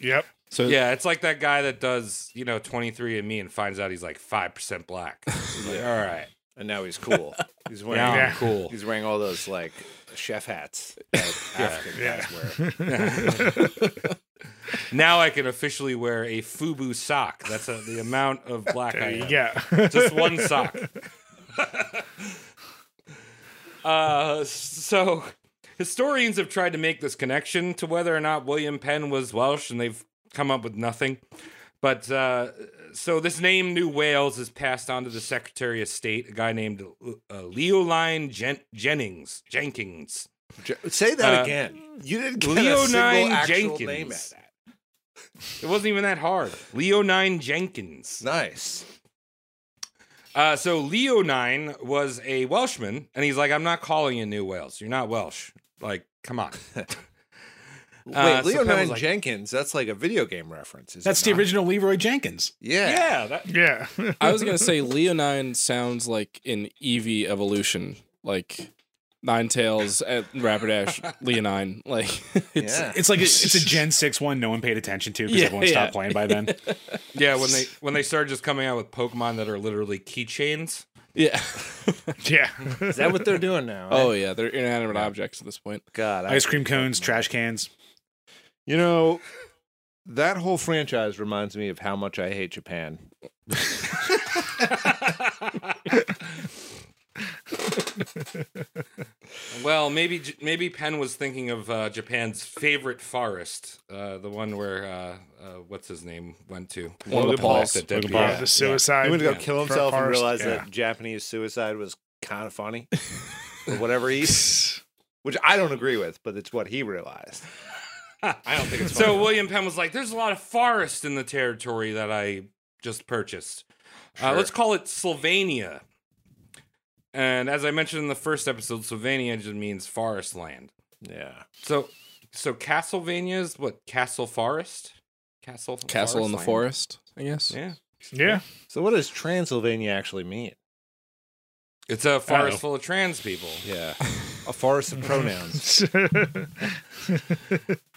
Yep. So Yeah, it's like that guy that does you know 23 and Me and finds out he's like five percent black. He's like, [LAUGHS] all right, And now he's cool. [LAUGHS] He's wearing now Yeah. I'm cool. he's wearing all those like chef hats that African Yeah. guys wear. [LAUGHS] Now I can officially wear a FUBU sock. That's a, the amount of black I have. go. Just one sock. uh, so historians have tried to make this connection to whether or not William Penn was Welsh, and they've come up with nothing. But uh, so this name, New Wales, is passed on to the Secretary of State, a guy named uh, Leoline Jen- Jennings. Jenkins. Je- Say that Uh, again. You didn't get a Leonine single actual Jenkins. name at that. It wasn't even that hard. Leonine Jenkins. Nice. Uh, so Leonine was a Welshman, and he's like, "I'm not calling you New Wales. You're not Welsh. Like, come on." [LAUGHS] Wait, Uh, so Penn Leonine was like- That's That's like a video game reference. is That's the not? original Leroy Jenkins. Yeah. yeah, that, Yeah. I was gonna [LAUGHS] say Leonine sounds like an Eevee evolution, like Ninetales at Rapidash Leonine. [LAUGHS] Like it's Yeah. It's like a, it's a [LAUGHS] Gen Six one no one paid attention to because Yeah, everyone yeah. stopped playing by then. yeah. When they when they started just coming out with Pokemon that are literally keychains. yeah. yeah. Is that what they're doing now? oh yeah, they're inanimate objects at this point. God. I- Ice cream cones, trash cans. You know, that whole franchise reminds me of how much I hate Japan. [LAUGHS] Well, maybe maybe Penn was thinking of uh, Japan's favorite forest, uh, the one where uh, uh, what's his name went to. One of the Pauls. that dead Logan Yeah, the suicide. He went to go yeah, kill for himself and forest, realized yeah. that Japanese suicide was kind of funny, [LAUGHS] or whatever he, [LAUGHS] which I don't agree with, but it's what he realized. I don't think it's [LAUGHS] funny. So William Penn was like, "There's a lot of forest in the territory that I just purchased. Uh, let's call it Sylvania." And as I mentioned in the first episode, Sylvania just means forest land. yeah, So, so Castlevania is what Castle Forest, Castle Castle in the land? forest, I guess. Yeah, Yeah. So what does Transylvania actually mean? it's a forest full of trans people. Yeah, a forest of pronouns. [LAUGHS] [LAUGHS]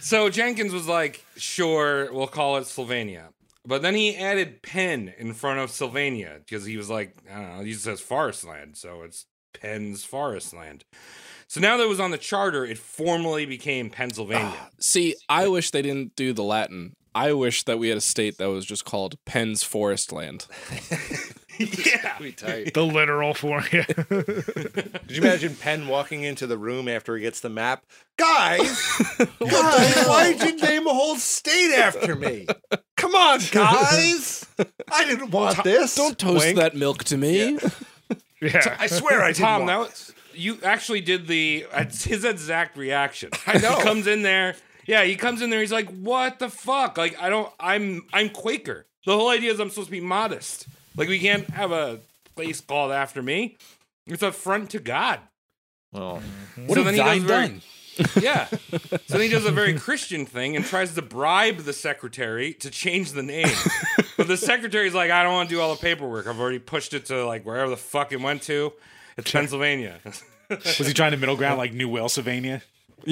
So Jenkins was like, "Sure, we'll call it Sylvania." But then he added Penn in front of Sylvania because he was like, I don't know, he says forest land, so it's Penn's forest land. So now that it was on the charter, it formally became Pennsylvania. Ah, see, I wish they didn't do the Latin. I wish that we had a state that was just called Penn's Forest Land. [LAUGHS] yeah. the literal form. Yeah. [LAUGHS] Could you imagine Penn walking into the room after he gets the map? Guys, [LAUGHS] guys, why did you name a whole state after me? Come on, [LAUGHS] guys. I didn't want this. Don't toast Wink. that milk to me. yeah. I swear I didn't Tom, want that was, you actually did the uh, his exact reaction. I know. He comes in there. Yeah, he comes in there. He's like, "What the fuck? Like, I don't. I'm I'm Quaker. The whole idea is I'm supposed to be modest. Like, we can't have a place called after me. It's a front to God. Well, mhm. What So have he I goes very- done? [LAUGHS] Yeah. so then he does a very Christian thing and tries to bribe the secretary to change the name. [LAUGHS] but the secretary's like, I don't want to do all the paperwork. I've already pushed it to like wherever the fuck it went to. It's Pennsylvania. Was he trying to middle ground like New Welsylvania? [LAUGHS]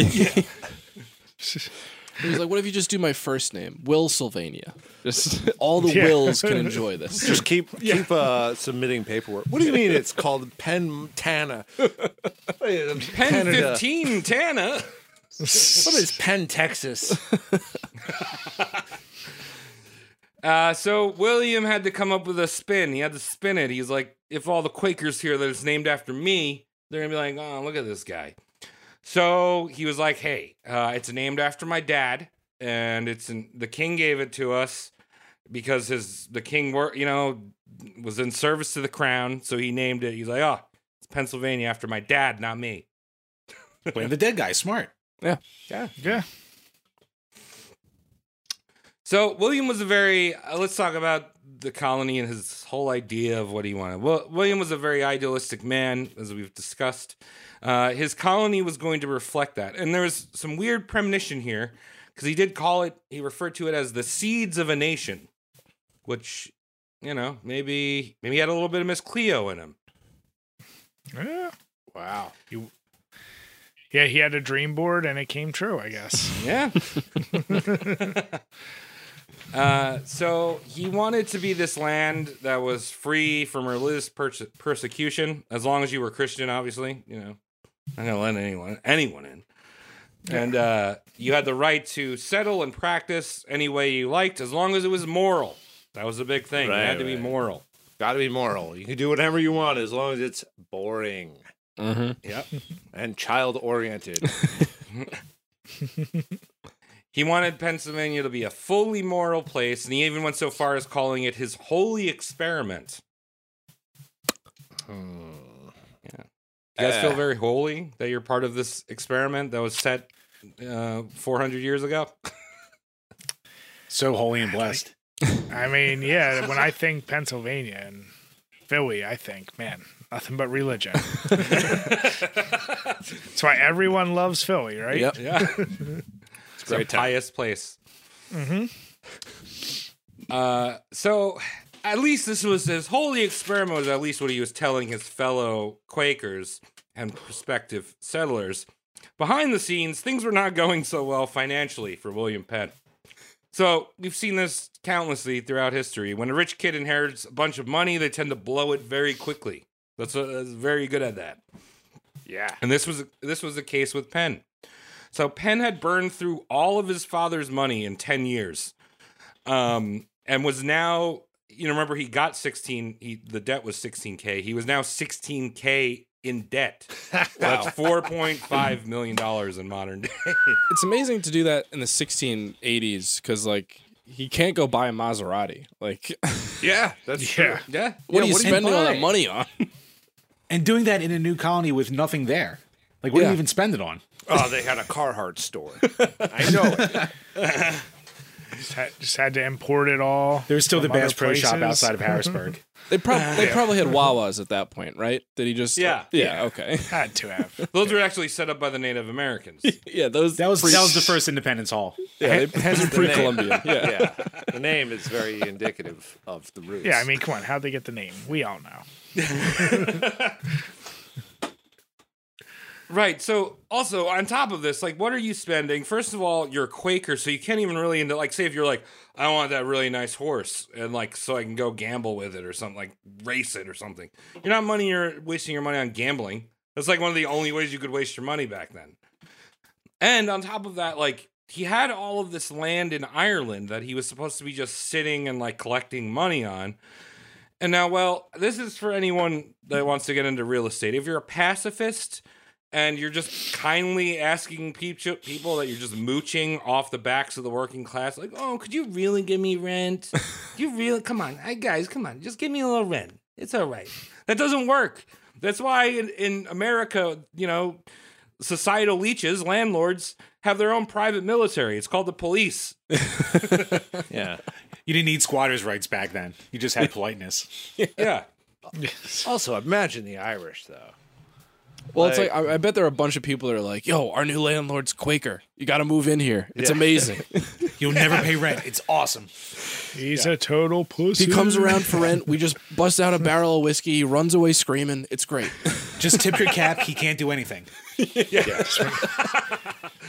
He's like, what if you just do my first name, Will Sylvania? Just [LAUGHS] all the Yeah. Wills can enjoy this. [LAUGHS] just keep keep uh, submitting paperwork. What do you mean it's called Penn Tana? [LAUGHS] Pen Canada. 15, Tana. What is Penn, Texas? Uh, so William had to come up with a spin. He had to spin it. He's like, if all the Quakers here that is named after me, they're gonna be like, oh, look at this guy. So he was like, hey, uh, it's named after my dad, and it's in, the king gave it to us because his the king were you know was in service to the crown, so he named it. He's like, oh, it's Pennsylvania after my dad, not me. [LAUGHS] Blame the dead guy. Smart. Yeah. Yeah, yeah." So William was a very. Uh, let's talk about the colony and his whole idea of what he wanted. Well, William was a very idealistic man, as we've discussed. Uh, his colony was going to reflect that, and there was some weird premonition here because he did call it. He referred to it as the seeds of a nation, which you know maybe maybe he had a little bit of Miss Cleo in him. Yeah. Wow. You, Yeah, he had a dream board and it came true, I guess. Yeah. [LAUGHS] [LAUGHS] uh, so he wanted to be this land that was free from religious perse- persecution, as long as you were Christian, obviously. You know, not gonna let anyone anyone in. And uh, you had the right to settle and practice any way you liked, as long as it was moral. That was a big thing. it had to be moral. Got to be moral. You can do whatever you want as long as it's boring Mm-hmm. Yep. and child oriented. [LAUGHS] [LAUGHS] He wanted Pennsylvania to be a fully moral place, and he even went so far as calling it his holy experiment. You guys feel Uh. very holy that you're part of this experiment that was set uh, 400 years ago? [LAUGHS] So holy and blessed. I mean, yeah, when I think Pennsylvania and Philly, I think. Man, nothing but religion. [LAUGHS] That's why everyone loves Philly, right? Yep. Yeah. [LAUGHS] it's a great town. pious place. Mm-hmm. Uh, so at least this was his holy experiment was at least what he was telling his fellow Quakers and prospective settlers. Behind the scenes, things were not going so well financially for William Penn. So we've seen this countlessly throughout history. When a rich kid inherits a bunch of money, they tend to blow it very quickly. That's, uh, that's very good at that. Yeah. And this was this was the case with Penn. So Penn had burned through all of his father's money in 10 years. Um, and was now, you know, remember he got 16, he the debt was 16k. He was now 16k in debt. That's [LAUGHS] 4.5 million dollars in modern day. [LAUGHS] It's amazing to do that in the 1680s because, like, he can't go buy a Maserati. Like, [LAUGHS] Yeah, that's Yeah. yeah. what are you what do you spending all that money on? And doing that in a new colony with nothing there. Like, what do you even spend it on? Oh, they had a Carhartt store. I know it. Just had, just had to import it all. There's still the from other Bass Pro Shop outside of [LAUGHS] Harrisburg. They, prob- they probably had Wawas at that point, right? Did he just? Yeah. Yeah. Okay. [LAUGHS] Had to have. Those were actually set up by the Native Americans. [LAUGHS] yeah. Those. That was pre- that was the first Independence Hall. Yeah. They, Hence the name. pre-Columbian. Yeah. Yeah, the name is very indicative of the roots. Yeah, I mean, come on. How'd they get the name? We all know. Right. So also on top of this, like what are you spending? First of all, you're a Quaker, so you can't even really into like say if you're like, I want that really nice horse and like so I can go gamble with it or something, like race it or something. You're not money you're wasting your money on gambling. That's like one of the only ways you could waste your money back then. And on top of that, like he had all of this land in Ireland that he was supposed to be just sitting and like collecting money on. And now, well, this is for anyone that wants to get into real estate. If you're a pacifist and you're just kindly asking people that you're just mooching off the backs of the working class, like, oh, could you really give me rent? [LAUGHS] you really, come on, hey guys, come on, just give me a little rent. It's all right. That doesn't work. That's why in, in America, you know, societal leeches, landlords, have their own private military. It's called the police. [LAUGHS] yeah. You didn't need squatters' rights back then. You just had [LAUGHS] politeness. Yeah. Also, imagine the Irish though. Well, it's like I, I bet there are a bunch of people that are like, "Yo, our new landlord's Quaker. You got to move in here. It's Yeah. amazing." [LAUGHS] You'll never pay rent. It's awesome. He's a total pussy. he comes around for rent. We just bust out a barrel of whiskey. He runs away screaming. It's great. [LAUGHS] Just tip your cap. He can't do anything. [LAUGHS] Yeah.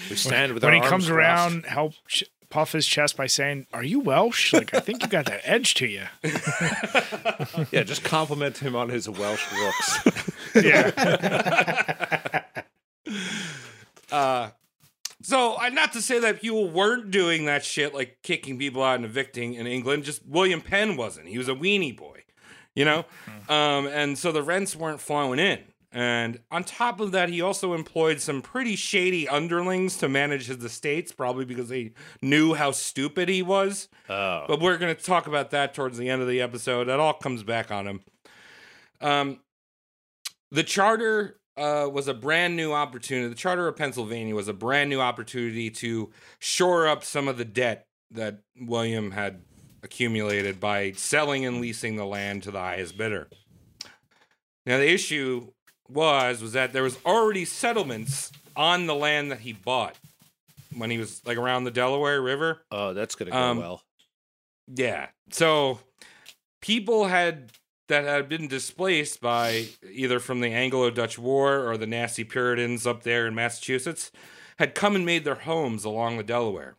We stand with our arms. When our he comes crossed. around, help ch- puff his chest by saying, "Are you Welsh? Like, I think you got that edge to you." [LAUGHS] Yeah, just compliment him on his Welsh looks. [LAUGHS] Yeah, [LAUGHS] So, uh, not to say that people weren't doing that shit, like kicking people out and evicting in England. Just William Penn wasn't. He was a weenie boy, you know. Um, and so the rents weren't flowing in. And on top of that, he also employed some pretty shady underlings to manage his estates, probably because they knew how stupid he was. Oh. But we're going to talk about that towards the end of the episode. That all comes back on him. Um, the charter uh, was a brand new opportunity. The charter of Pennsylvania was a brand new opportunity to shore up some of the debt that William had accumulated by selling and leasing the land to the highest bidder. Now the issue was was that there was already settlements on the land that he bought when he was like around the Delaware River. Oh, that's gonna go Um, well. Yeah. So people had that had been displaced by either from the Anglo-Dutch War or the nasty Puritans up there in Massachusetts had come and made their homes along the Delaware.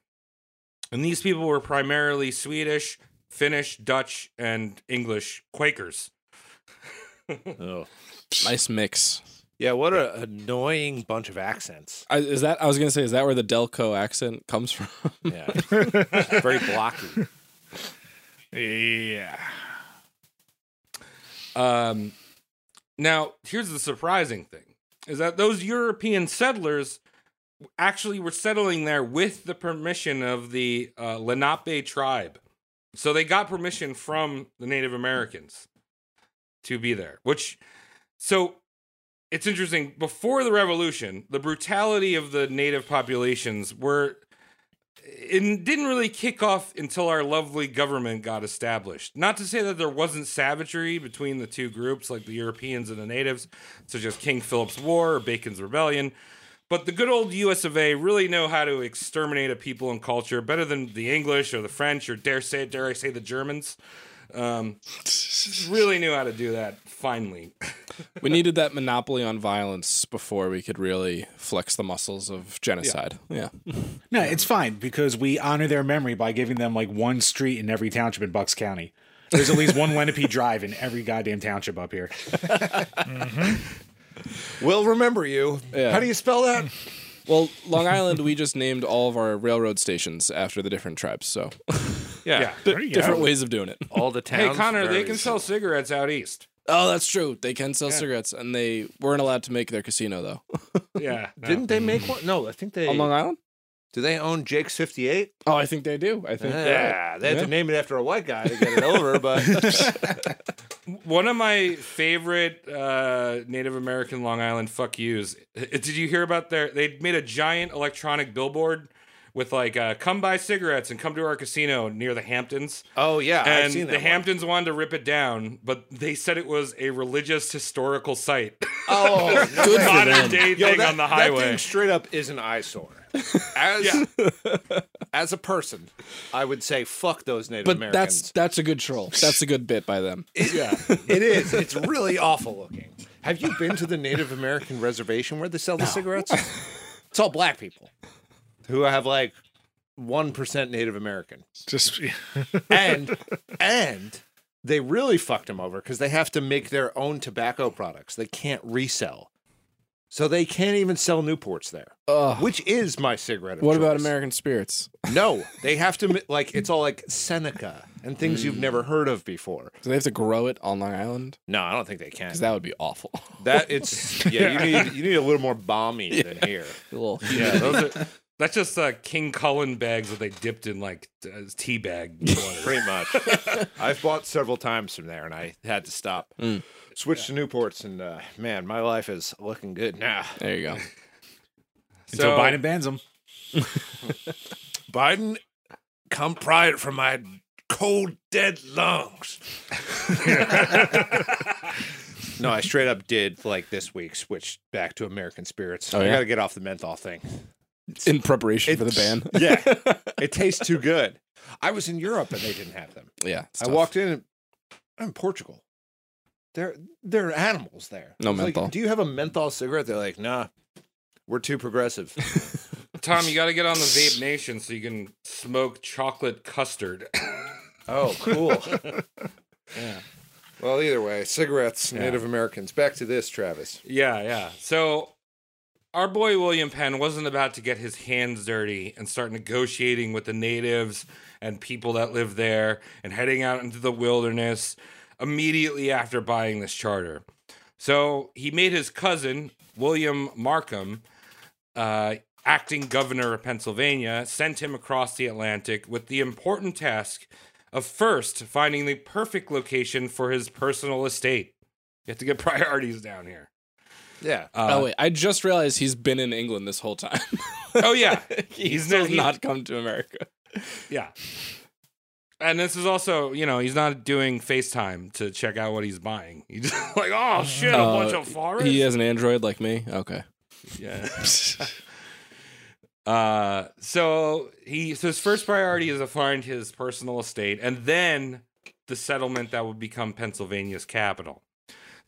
And these people were primarily Swedish, Finnish, Dutch, and English Quakers. [LAUGHS] Oh. [LAUGHS] nice mix. Yeah, what an annoying bunch of accents. I, is that I was gonna say? Is that where the Delco accent comes from? Yeah, very blocky. yeah. Um, now, here's the surprising thing: is that those European settlers actually were settling there with the permission of the uh, Lenape tribe. So they got permission from the Native Americans to be there. Which, so it's interesting. Before the revolution, the brutality of the native populations were it didn't really kick off until our lovely government got established. Not to say that there wasn't savagery between the two groups, like the Europeans and the natives, such as King Philip's War or Bacon's Rebellion. But the good old US of A really know how to exterminate a people and culture better than the English or the French or dare say dare I say the Germans. Um, [LAUGHS] really knew how to do that finally. We needed that monopoly on violence before we could really flex the muscles of genocide. Yeah. No, it's fine because we honor their memory by giving them like one street in every township in Bucks County. There's at least one [LAUGHS] Lenape Drive in every goddamn township up here. We'll remember you. Yeah. How do you spell that? Well, Long Island, we just named all of our railroad stations after the different tribes. So [LAUGHS] Yeah. There you different go. ways of doing it. [LAUGHS] All the towns. hey Connor, they can sell cigarettes out east. Oh, that's true. They can sell cigarettes, and they weren't allowed to make their casino though. [LAUGHS] Yeah. Didn't they make one? No, I think they. On Long Island? do they own Jake's 58? Oh, I think they do. I think. Yeah, they had Yeah. to name it after a white guy to get it over, but [LAUGHS] One of my favorite uh, Native American Long Island fuck yous. Did you hear about their? They made a giant electronic billboard with like, uh, "Come buy cigarettes and come to our casino near the Hamptons." oh yeah, I've And seen the one. Hamptons wanted to rip it down, but they said it was a religious historical site. Oh, [LAUGHS] no. Good for Modern them. day Yo, thing that, on the that highway. thing straight up is an eyesore. As as a person, I would say fuck those Native But Americans. that's that's a good troll. That's a good bit by them. [LAUGHS] yeah. it is. It's really awful looking. Have you been to the Native American reservation where they sell the cigarettes? It's all black people who have like one percent Native American, Just and and they really fucked them over because they have to make their own tobacco products. They can't resell, so they can't even sell Newports there, Ugh. which is my cigarette. Of What about. American spirits? No, [LAUGHS] they have to like it's all like Seneca and things you've mm. never heard of before. Do they have to grow it on Long Island? No, I don't think they can. Because that would be awful. That it's yeah, you need you need a little more balmy [LAUGHS] than here. A little- Yeah, those are. That's just uh, King Kullen bags that they dipped in like uh, tea bag [LAUGHS] water. Pretty much. [LAUGHS] I've bought several times from there and I had to stop. Switched to Newports and uh, man, my life is looking good now. There you go. [LAUGHS] Until So- Biden bans them. Biden, come pry it from my cold dead lungs. no, I straight up did like this week switch back to American spirits. Oh, I gotta get off the menthol thing. In preparation for the ban. Yeah. [LAUGHS] it tastes too good. I was in Europe and they didn't have them. Yeah. I tough. walked in. and- I'm in Portugal. There, there are animals there. No I was like, menthol. Do you have a menthol cigarette? They're like, nah, we're too progressive. [LAUGHS] Tom, you got to get on the Vape Nation so you can smoke chocolate custard. [LAUGHS] oh, cool. yeah. Well, either way, cigarettes, Native Americans. Back to this, Travis. yeah, yeah. So our boy William Penn wasn't about to get his hands dirty and start negotiating with the natives and people that live there and heading out into the wilderness immediately after buying this charter. So he made his cousin, William Markham, uh, acting governor of Pennsylvania, sent him across the Atlantic with the important task of first finding the perfect location for his personal estate. You have to get [LAUGHS] priorities down here. Yeah. Uh, oh wait, I just realized he's been in England this whole time. [LAUGHS] Oh yeah, [LAUGHS] he's He's still no- he- not come to America. yeah. And this is also, you know, he's not doing FaceTime to check out what he's buying. He's just [LAUGHS] like, oh shit, a Uh, bunch of forest. He has an Android like me. Okay. Yeah. uh, so he so his first priority is to find his personal estate, and then the settlement that would become Pennsylvania's capital.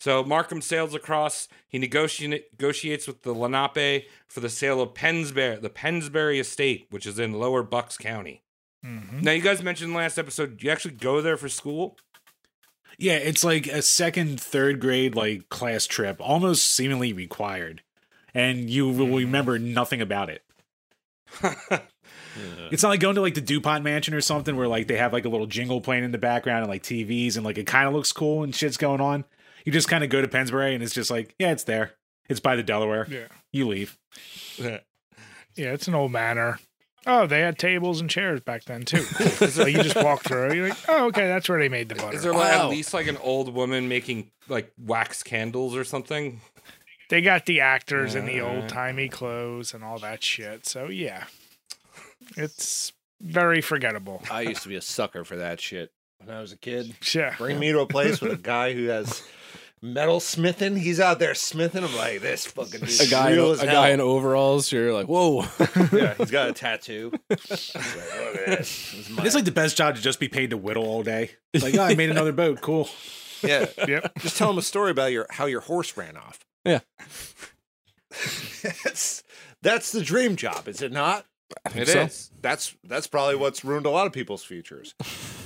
So Markham sails across. He negotiates with the Lenape for the sale of Pennsbury, the Pennsbury estate, which is in Lower Bucks County. Mm-hmm. Now, you guys mentioned last episode, you actually go there for school. Yeah, it's like a second, third grade like class trip, almost seemingly required, and you will mm-hmm. remember nothing about it. [LAUGHS] It's not like going to like the Dupont Mansion or something where like they have like a little jingle playing in the background and like TVs and like it kind of looks cool and shit's going on. You just kind of go to Pennsbury and it's just like, yeah, it's there. It's by the Delaware. Yeah. You leave. Yeah, it's an old manor. Oh, they had tables and chairs back then too. Cool. so you just walk through. You're like, oh, okay, that's where they made the butter. Is there like, Wow. at least like an old woman making like wax candles or something? They got the actors in the old timey clothes and all that shit. So yeah, It's very forgettable. I used to be a sucker for that shit when I was a kid. Yeah. Bring me to a place with a guy who has metal smithing. He's out there smithing. I'm like, this fucking dude's A guy, in, real a as guy in overalls. You're like, whoa. yeah, [LAUGHS] he's got a tattoo. He's like, Look at this. This is my- It's like the best job to just be paid to whittle all day. Like, oh, I made another boat. Cool. [LAUGHS] yeah. Yep. Just tell him a story about your how your horse ran off. Yeah. [LAUGHS] that's that's the dream job, is it not? It so. is. That's that's probably what's ruined a lot of people's futures.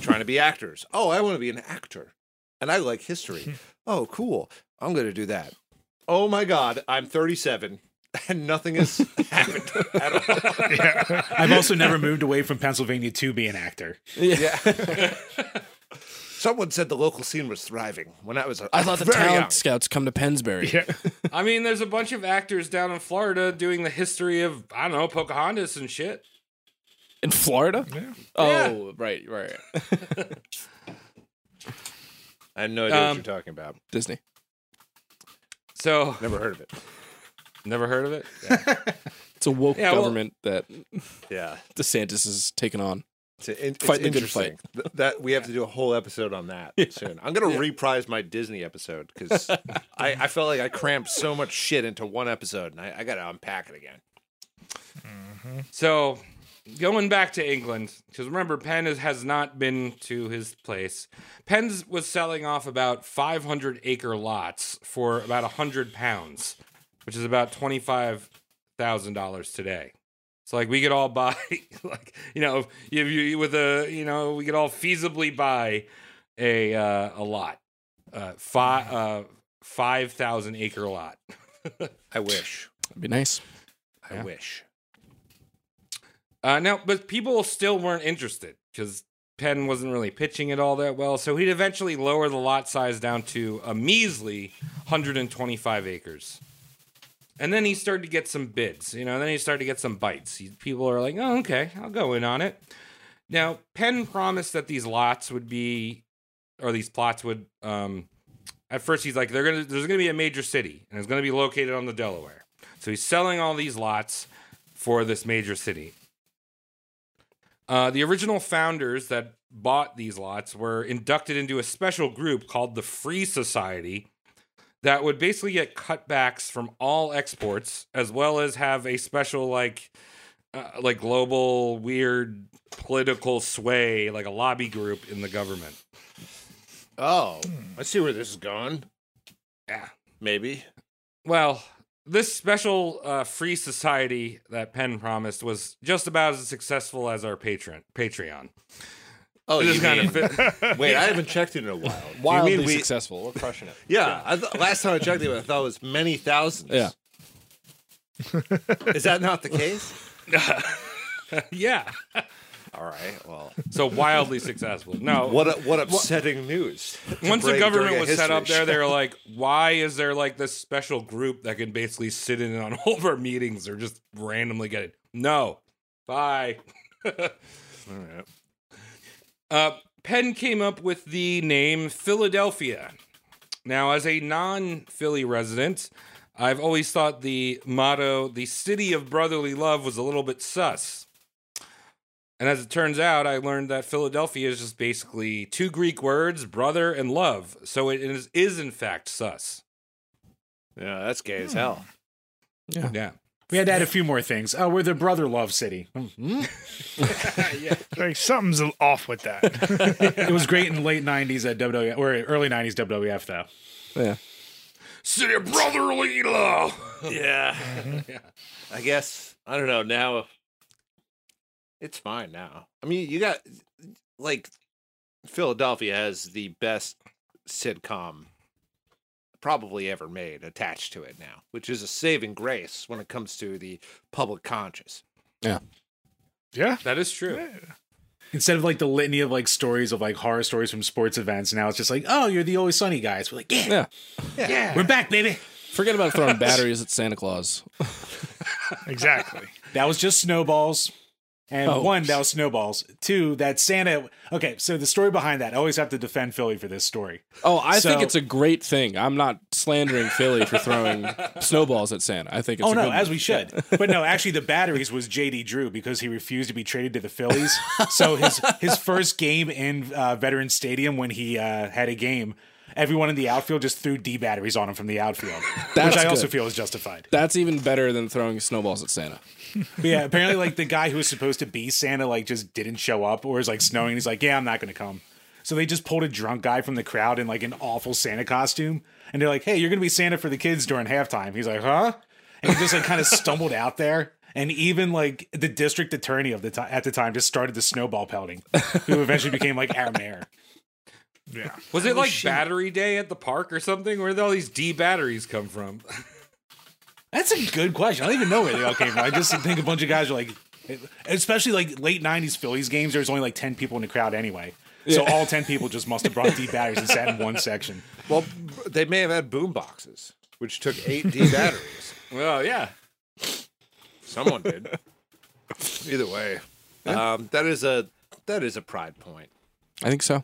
Trying to be actors. Oh, I want to be an actor. And I like history. [LAUGHS] Oh, cool. I'm going to do that. Oh my god, I'm 37 [LAUGHS] and nothing has [LAUGHS] happened at all. Yeah. I've also never moved away from Pennsylvania to be an actor. Yeah. Someone said the local scene was thriving when I was a I thought the very talent young. scouts come to Pennsbury. yeah. I mean, there's a bunch of actors down in Florida doing the history of I don't know Pocahontas and shit. In Florida? Yeah. Oh, right, right. I have no idea what Um, you're talking about. Disney. So Never heard of it. never heard of it. [LAUGHS] It's a woke Yeah, well- government that Yeah. DeSantis is taken on. It's, it's Fight the good interesting. Th- That we have to do a whole episode on that [LAUGHS] soon. I'm gonna reprise my Disney episode because [LAUGHS] I, I felt like I crammed so much shit into one episode, and I, I got to unpack it again. So going back to England, because remember, Penn is, has not been to his place. Penn's was selling off about 500 acre lots for about 100 pounds, which is about $25,000 today. So like we could all [LAUGHS] buy, like you know, if you with a you know, we could all feasibly buy a uh, a lot, uh, five uh, five thousand acre lot. [LAUGHS] I wish. That'd be nice. I Yeah. wish. Uh, now, but people still weren't interested because Penn wasn't really pitching it all that well. So he'd eventually lower the lot size down to a measly 125 acres. And then he started to get some bids, you know, then he started to get some bites. He, people are like, oh, okay, I'll go in on it. Now, Penn promised that these lots would be, or these plots would, um, at first he's like, they're gonna, there's gonna be a major city, and it's gonna be located on the Delaware. So he's selling all these lots for this major city. Uh, the original founders that bought these lots were inducted into a special group called the Free Society that would basically get cutbacks from all exports as well as have a special like uh, like global weird political sway like a lobby group in the government. Oh, I see where this is going. Yeah. Maybe. Well, this special uh, free society that Penn promised was just about as successful as our patron Patreon. Oh, It you just kind mean- of fit. [LAUGHS] Wait, I haven't checked it in a while. [LAUGHS] Wildly you mean we, successful. We're crushing it. [LAUGHS] Yeah, I th- last time I checked it, I thought it was many thousands. Yeah. Is that not the case? yeah. All right. Well, So wildly successful. No. what a, what upsetting news. Once the government was set up there, they were like, why is there like this special group that can basically sit in on [LAUGHS] all of our meetings or just randomly get it? No. Bye. All right. [LAUGHS] Uh, Penn came up with the name Philadelphia. Now, as a non Philly resident, I've always thought the motto, the city of brotherly love, was a little bit sus. And as it turns out, I learned that Philadelphia is just basically two Greek words, brother and love. So it is, is in fact sus. Yeah, that's gay as hmm. hell. Yeah. Yeah. We had to add a few more things. Oh, we're the brother love city. Hmm. Hmm? [LAUGHS] [LAUGHS] Like something's off with that. [LAUGHS] It was great in the late '90s at WWF or early '90s WWF though. Yeah. City of brotherly love. Yeah. I guess I don't know. Now it's fine now. I mean, you got like Philadelphia has the best sitcom probably ever made attached to it now, which is a saving grace when it comes to the public conscious. yeah. Yeah. That is true. Instead of like the litany of like stories of like horror stories from sports events, now it's just like, oh, you're the always sunny guys. We're like, yeah, Yeah. Yeah. we're back, baby. Forget about throwing [LAUGHS] batteries at Santa Claus. Exactly. [LAUGHS] That was just snowballs. And Oh. one, that was snowballs. Two, that Santa. Okay, so the story behind that, I always have to defend Philly for this story. Oh, I think it's a great thing. I'm not slandering Philly for throwing [LAUGHS] snowballs at Santa. I think it's Oh a no, good as we should. [LAUGHS] But no, actually, the batteries was JD Drew because he refused to be traded to the Phillies. so his his first game in uh, Veterans Stadium when he uh, had a game, everyone in the outfield just threw D batteries on him from the outfield, That's which I also good. feel is justified. That's even better than throwing snowballs at Santa. But yeah, apparently, like the guy who was supposed to be Santa, like just didn't show up, or is like snowing. He's like, "Yeah, I'm not going to come." So they just pulled a drunk guy from the crowd in like an awful Santa costume, and they're like, "Hey, you're going to be Santa for the kids during halftime." He's like, "Huh?" And he just like kind of stumbled out there. And even like the district attorney of the time at the time just started the snowball pelting, who eventually became like our mayor. Yeah. Was it like battery day at the park or something? Where did all these D batteries come from? [LAUGHS] That's a good question. I don't even know where they all came from. I just think a bunch of guys are like, especially like late '90s Phillies games. There's only like ten people in the crowd anyway, so all ten people just must have brought D batteries and sat in one section. Well, they may have had boom boxes, which took eight D batteries. well, yeah. Someone did. Either way, um, that is a that is a pride point. I think so.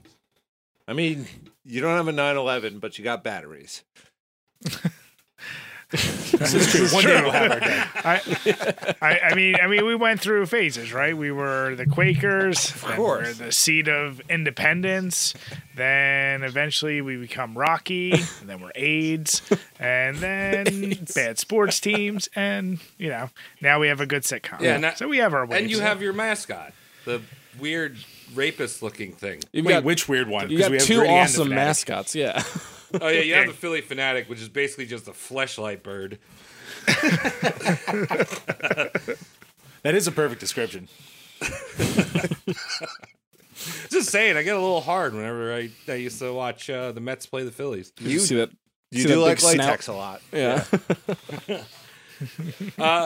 I mean, you don't have a 911, but you got batteries. [LAUGHS] This is true. One day we'll have our day. [LAUGHS] I, I, I mean, I mean, we went through phases, right? We were the Quakers, of course. the seat of independence. Then eventually we become Rocky, and then we're AIDS, and then bad sports teams, and you know, now we have a good sitcom. Yeah, now- so we have our And you have your mascot, the weird rapist looking thing. You've Wait, got which weird one? you 'Cause got we have two Gritty and the awesome mascots. Yeah. [LAUGHS] Oh yeah, you have the Phillie Phanatic, which is basically just a fleshlight bird. [LAUGHS] That is a perfect description. [LAUGHS] Just saying, I get a little hard whenever I, I used to watch uh, the Mets play the Phillies. You see that? You see do that like big snout? latex a lot. Yeah.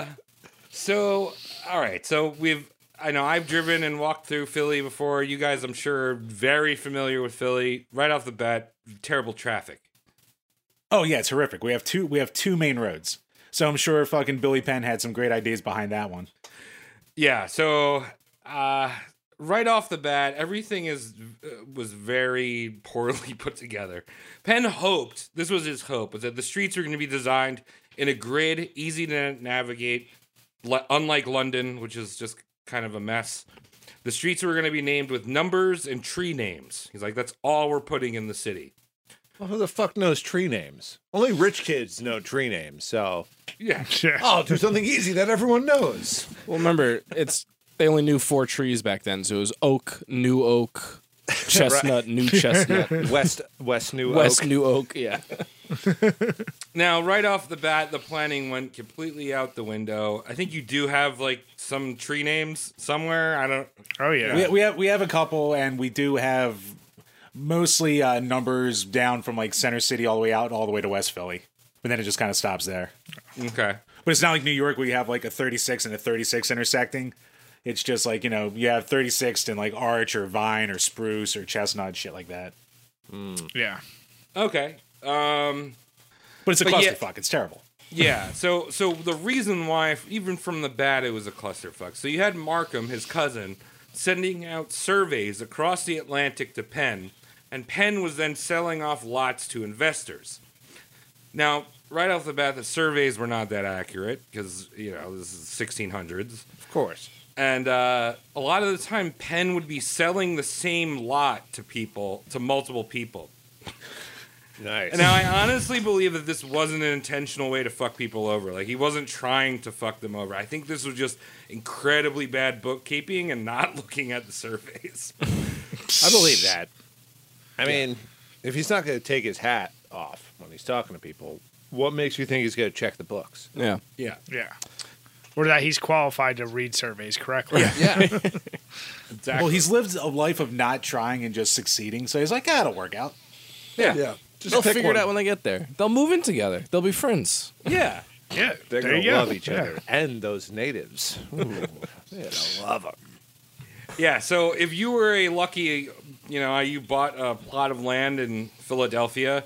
[LAUGHS] So, all right. So we've, I know I've driven and walked through Philly before. You guys, I'm sure, are very familiar with Philly. Right off the bat, terrible traffic. Oh yeah, it's horrific. We have two. We have two main roads. So I'm sure fucking Billy Penn had some great ideas behind that one. Yeah. So, uh, right off the bat, everything is uh, was very [LAUGHS] poorly put together. Penn hoped this was his hope was that the streets were going to be designed in a grid, easy to navigate, unlike London, which is just kind of a mess. The streets were going to be named with numbers and tree names. He's like, that's all we're putting in the city. Well, who the fuck knows tree names? Only rich kids know tree names. So, Yeah. Yeah. oh, do something easy that everyone knows. Well, remember, it's they only knew four trees back then, so it was oak, new oak, [LAUGHS] chestnut, new chestnut, [LAUGHS] West West New west Oak. new oak. Yeah. [LAUGHS] Now, right off the bat, the planning went completely out the window. I think you do have like some tree names somewhere. I don't. Oh yeah. We, we have we have a couple, and we do have mostly uh, numbers down from like Center City all the way out, all the way to West Philly. But then it just kind of stops there. Okay. But it's not like New York where you have like a 36 and a 36 intersecting. It's just like you know you have 36 and like Arch or Vine or Spruce or Chestnut shit like that. yeah. Okay. Um. But it's a But yeah- clusterfuck. It's terrible. Yeah. [LAUGHS] So so the reason why, even from the bat, it was a clusterfuck. So you had Markham, his cousin, sending out surveys across the Atlantic to Penn, and Penn was then selling off lots to investors. Now, right off the bat, the surveys were not that accurate because you know this is 1600s. Of course. And uh, a lot of the time, Penn would be selling the same lot to people, to multiple people. Nice. And now I honestly believe that this wasn't an intentional way to fuck people over. Like he wasn't trying to fuck them over. I think this was just incredibly bad bookkeeping and not [LAUGHS] looking at the surveys. I believe that. I mean, if he's not going to take his hat off when he's talking to people, what makes you think he's going to check the books? Yeah. yeah. Yeah. Or that he's qualified to read surveys correctly. Yeah. [LAUGHS] Exactly. Well, he's lived a life of not trying and just succeeding, so he's like, ah, it'll work out. yeah. yeah. Just They'll pick figure one. it out when they get there. They'll move in together. They'll be friends. Yeah. Yeah. They're there going you to go. love each Yeah. other and those natives. Ooh, [LAUGHS] they're going to love them. Yeah. So if you were a lucky, you know, you bought a plot of land in Philadelphia,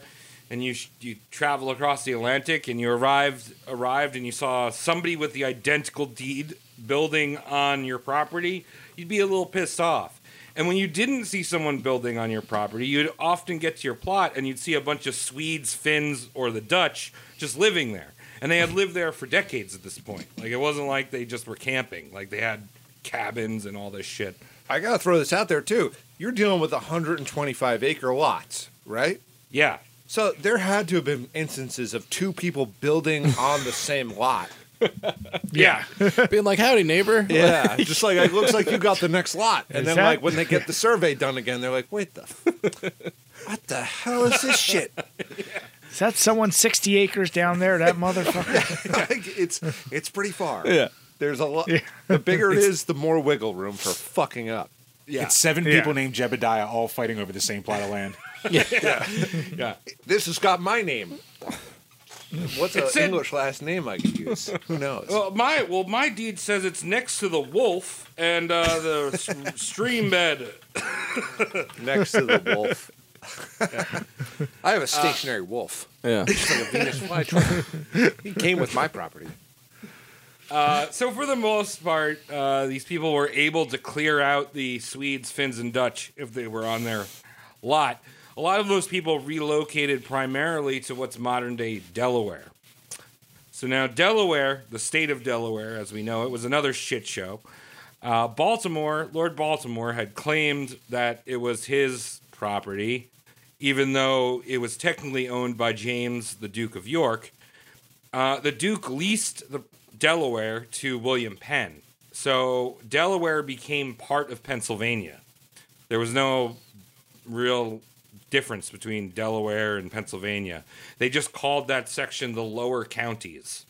and you you travel across the Atlantic, and you arrived arrived, and you saw somebody with the identical deed building on your property, you'd be a little pissed off. And when you didn't see someone building on your property, you'd often get to your plot and you'd see a bunch of Swedes, Finns, or the Dutch just living there. And they had lived there for decades at this point. Like it wasn't like they just were camping. Like they had cabins and all this shit. I gotta throw this out there too. You're dealing with 125 acre lots, right? Yeah. So there had to have been instances of two people building on the same lot. [LAUGHS] Yeah. Being like, howdy, neighbor. Yeah, just like it looks like you got the next lot, and then that- like when they get the survey done again, they're like, "Wait the, f- what the hell is this shit?" [LAUGHS] Is that someone 60 acres down there? That motherfucker? [LAUGHS] It's it's pretty far. Yeah. There's a lot. The bigger it [LAUGHS] is, the more wiggle room for fucking up. Yeah. It's seven Yeah. people named Jebediah all fighting over the same plot of land. [LAUGHS] yeah. yeah. This has got my name. What's an English last name I could use? Who knows? Well, my well, my deed says it's next to the wolf and uh, the s- stream bed. [LAUGHS] Next to the wolf. I have a stationary wolf. Yeah. It's like a Venus flytrap. he came with my property. Uh, so for the most part, uh, these people were able to clear out the Swedes, Finns, and Dutch if they were on their lot. A lot of those people relocated primarily to what's modern day Delaware. So now Delaware, the state of Delaware, as we know it, was another shit show. Uh, Baltimore, Lord Baltimore, had claimed that it was his property, even though it was technically owned by James, the Duke of York. Uh, the Duke leased the Delaware to William Penn. So Delaware became part of Pennsylvania. There was no real difference between Delaware and Pennsylvania. They just called that section the lower counties.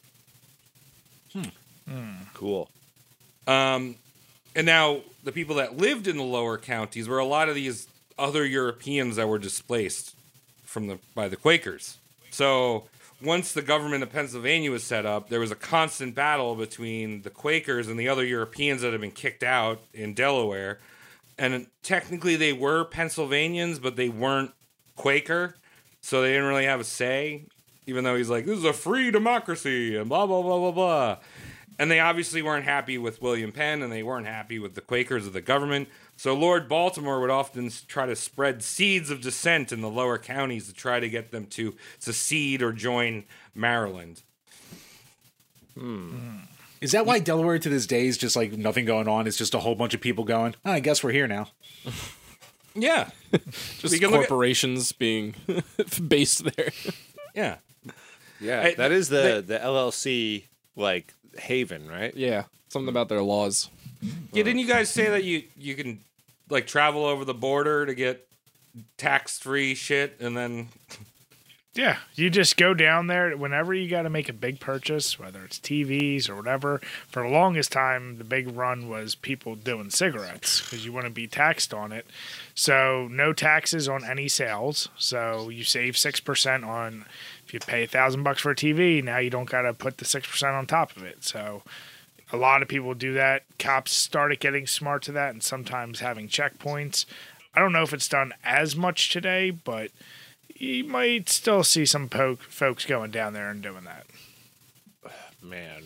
Cool. Um, and now the people that lived in the lower counties were a lot of these other Europeans that were displaced from the by the Quakers. So once the government of Pennsylvania was set up, there was a constant battle between the Quakers and the other Europeans that had been kicked out in Delaware. And technically they were Pennsylvanians, but they weren't Quaker, so they didn't really have a say. Even though he's like, "This is a free democracy," and blah blah blah blah blah. And they obviously weren't happy with William Penn and they weren't happy with the Quakers of the government. So Lord Baltimore would often try to spread seeds of dissent in the lower counties to try to get them to secede or join Maryland. Hmm. Is that why Delaware to this day is just like nothing going on? It's just a whole bunch of people going, oh, I guess we're here now. [LAUGHS] Yeah. [LAUGHS] Just We can look at- corporations being [LAUGHS] based there. Yeah. Yeah, Hey, that is they- the the LLC like haven, right? Yeah. Something about their laws. Yeah, didn't you guys say that you you can like travel over the border to get tax-free shit and then [LAUGHS] Yeah, you just go down there whenever you got to make a big purchase, whether it's TVs or whatever. For the longest time, the big run was people doing cigarettes because you want to be taxed on it. So no taxes on any sales. So you save six percent on if you pay a thousand bucks for a TV. Now you don't got to put the six percent on top of it. So a lot of people do that. Cops started getting smart to that, and sometimes having checkpoints. I don't know if it's done as much today, but you might still see some po- folks going down there and doing that. Man,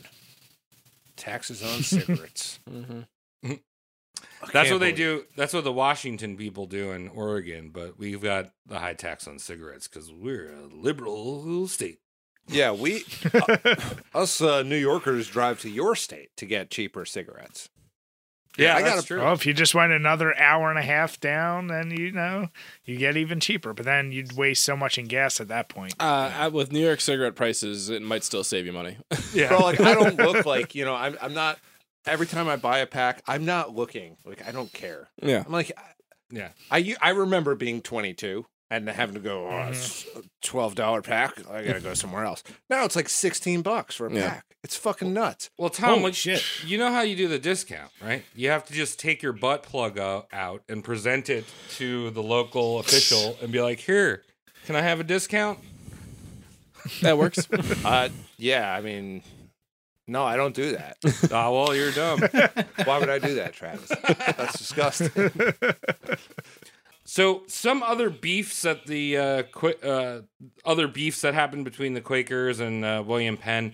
taxes on [LAUGHS] cigarettes. Mm-hmm. That's can't what they believe- do. That's what the Washington people do in Oregon, but we've got the high tax on cigarettes because we're a liberal state. Yeah, we uh, us uh, New Yorkers drive to your state to get cheaper cigarettes. Yeah, I that's gotta- true. Well, if you just went another hour and a half down, then you know you get even cheaper. But then you'd waste so much in gas at that point. Uh, I- with New York cigarette prices, it might still save you money. [LAUGHS] yeah, Bro, like I don't look [LAUGHS] like you know. I'm I'm not. Every time I buy a pack, I'm not looking like I don't care. yeah. I'm like yeah. I I remember being 22 and having to go oh, it's a twelve dollar pack. I gotta go somewhere else. Now it's like 16 bucks for a Yeah. pack. It's fucking nuts. Well, Tom, Holy like, shit. you know how you do the discount, right? You have to just take your butt plug out, out and present it to the local official [LAUGHS] and be like, "Here, can I have a discount?" That works. [LAUGHS] Uh, yeah, I mean, no, I don't do that. [LAUGHS] Ah, well, you're dumb. Why would I do that, Travis? That's disgusting. So some other beefs that the uh, Qu- uh, other beefs that happened between the Quakers and uh, William Penn.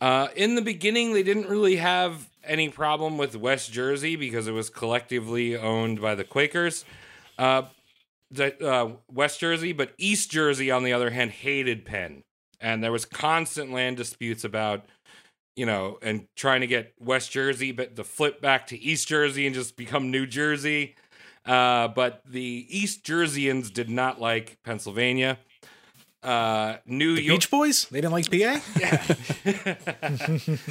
Uh, in the beginning, they didn't really have any problem with West Jersey because it was collectively owned by the Quakers. Uh, the, uh, West Jersey, but East Jersey, on the other hand, hated Penn, and there was constant land disputes about, you know, and trying to get West Jersey, but to flip back to East Jersey and just become New Jersey. Uh, but the East Jerseyans did not like Pennsylvania. Uh, New The York. Beach Boys? They didn't like PA? [LAUGHS]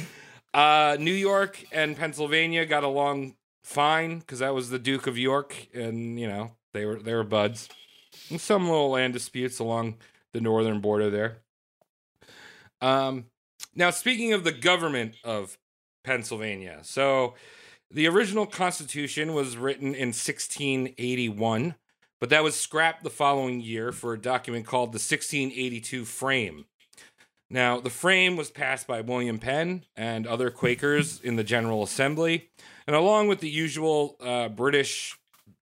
Uh, New York and Pennsylvania got along fine because that was the Duke of York, and you know they were they were buds. And some little land disputes along the northern border there. Um, now speaking of the government of Pennsylvania, so the original Constitution was written in 1681, but that was scrapped the following year for a document called the 1682 Frame. Now, the frame was passed by William Penn and other Quakers [LAUGHS] in the General Assembly, and along with the usual uh, British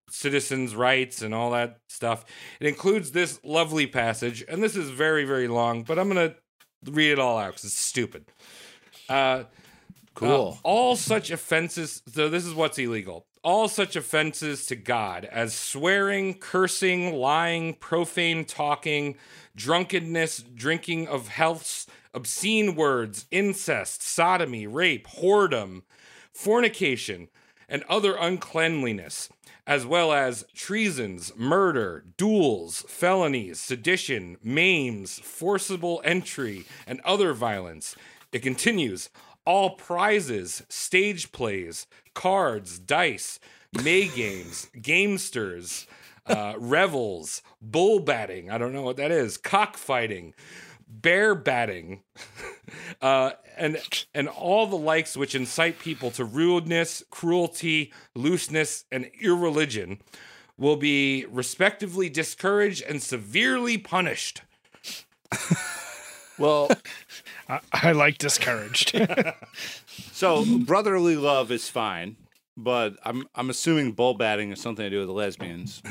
citizens' rights and all that stuff, it includes this lovely passage. And this is very, very long, but I'm going to read it all out because it's stupid. Uh, Cool. uh, all such offenses, so this is what's illegal. All such offenses to God as swearing, cursing, lying, profane talking, drunkenness, drinking of healths, obscene words, incest, sodomy, rape, whoredom, fornication, and other uncleanliness, as well as treasons, murder, duels, felonies, sedition, maims, forcible entry, and other violence. It continues all prizes, stage plays, cards, dice, May games, [LAUGHS] gamesters, uh, revels, bull batting. I don't know what that is. Cockfighting, bear batting, [LAUGHS] uh, and and all the likes which incite people to rudeness, cruelty, looseness, and irreligion will be respectively discouraged and severely punished. [LAUGHS] Well, [LAUGHS] I, I like discouraged. [LAUGHS] so brotherly love is fine, but I'm I'm assuming bull batting is something to do with the lesbians.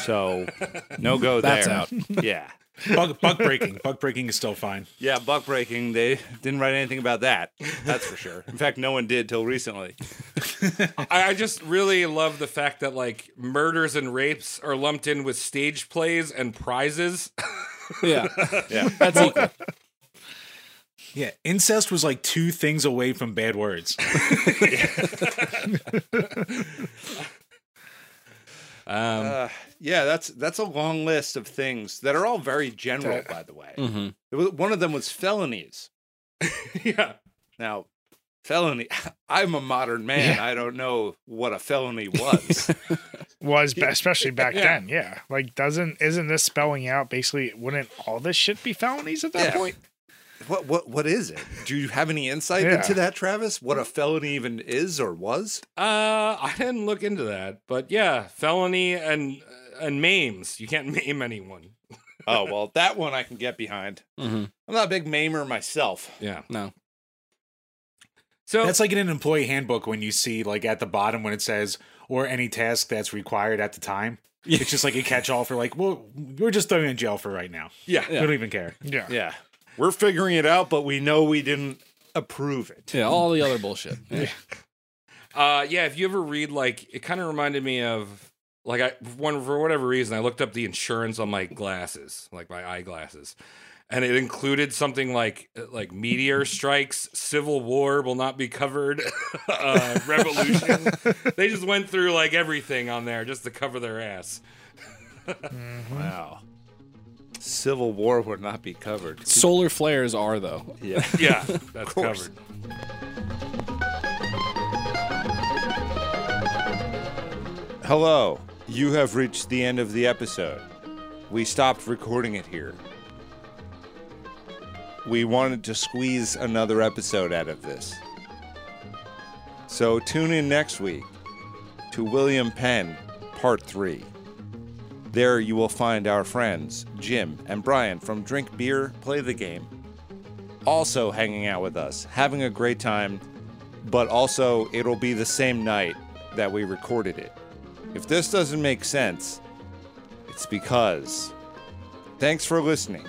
So no go there. That's out. [LAUGHS] Yeah. Bug, bug breaking. Bug breaking is still fine. Yeah, buck breaking. They didn't write anything about that. That's for sure. In fact, no one did till recently. I, I just really love the fact that like murders and rapes are lumped in with stage plays and prizes. Yeah, Yeah. that's equal. Yeah, incest was like two things away from bad words. [LAUGHS] Um, Uh, yeah, that's that's a long list of things that are all very general, by the way. Mhm. It was- One of them was felonies. [LAUGHS] yeah. Now, felony. [LAUGHS] I'm a modern man. I don't know what a felony was. was ba- especially back Yeah. then. Yeah, like doesn't isn't this spelling out basically? Wouldn't all this shit be felonies at that Yeah. point? What what what is it? Do you have any insight Yeah. into that, Travis? What a felony even is or was? Uh, I didn't look into that, but yeah, felony and and maims. You can't [LAUGHS] maim anyone. Oh well, that one I can get behind. Mhm. I'm not a big maimer myself. Yeah. No, So That's like in an employee handbook when you see like at the bottom when it says or any task that's required at the time. It's just like a catch-all for like, well, we're just throwing you in jail for right now. yeah, We don't even care. Yeah, Yeah, we're figuring it out, but we know we didn't approve it. yeah, all the other bullshit. [LAUGHS] Yeah. Uh, yeah. If you ever read like, it kind of reminded me of like I one for whatever reason I looked up the insurance on my glasses, like my eyeglasses, and it included something like like meteor strikes, civil war will not be covered, [LAUGHS] uh, revolution. [LAUGHS] they just went through like everything on there just to cover their ass. Wow. Civil War would not be covered. Solar flares are though. Yeah. [LAUGHS] Yeah, that's course. covered. Hello. You have reached the end of the episode. We stopped recording it here. We wanted to squeeze another episode out of this. So tune in next week to William Penn, Part 3. There you will find our friends, Jim and Brian from Drink Beer, Play the Game, also hanging out with us, having a great time, but also it'll be the same night that we recorded it. If this doesn't make sense, it's because. Thanks for listening.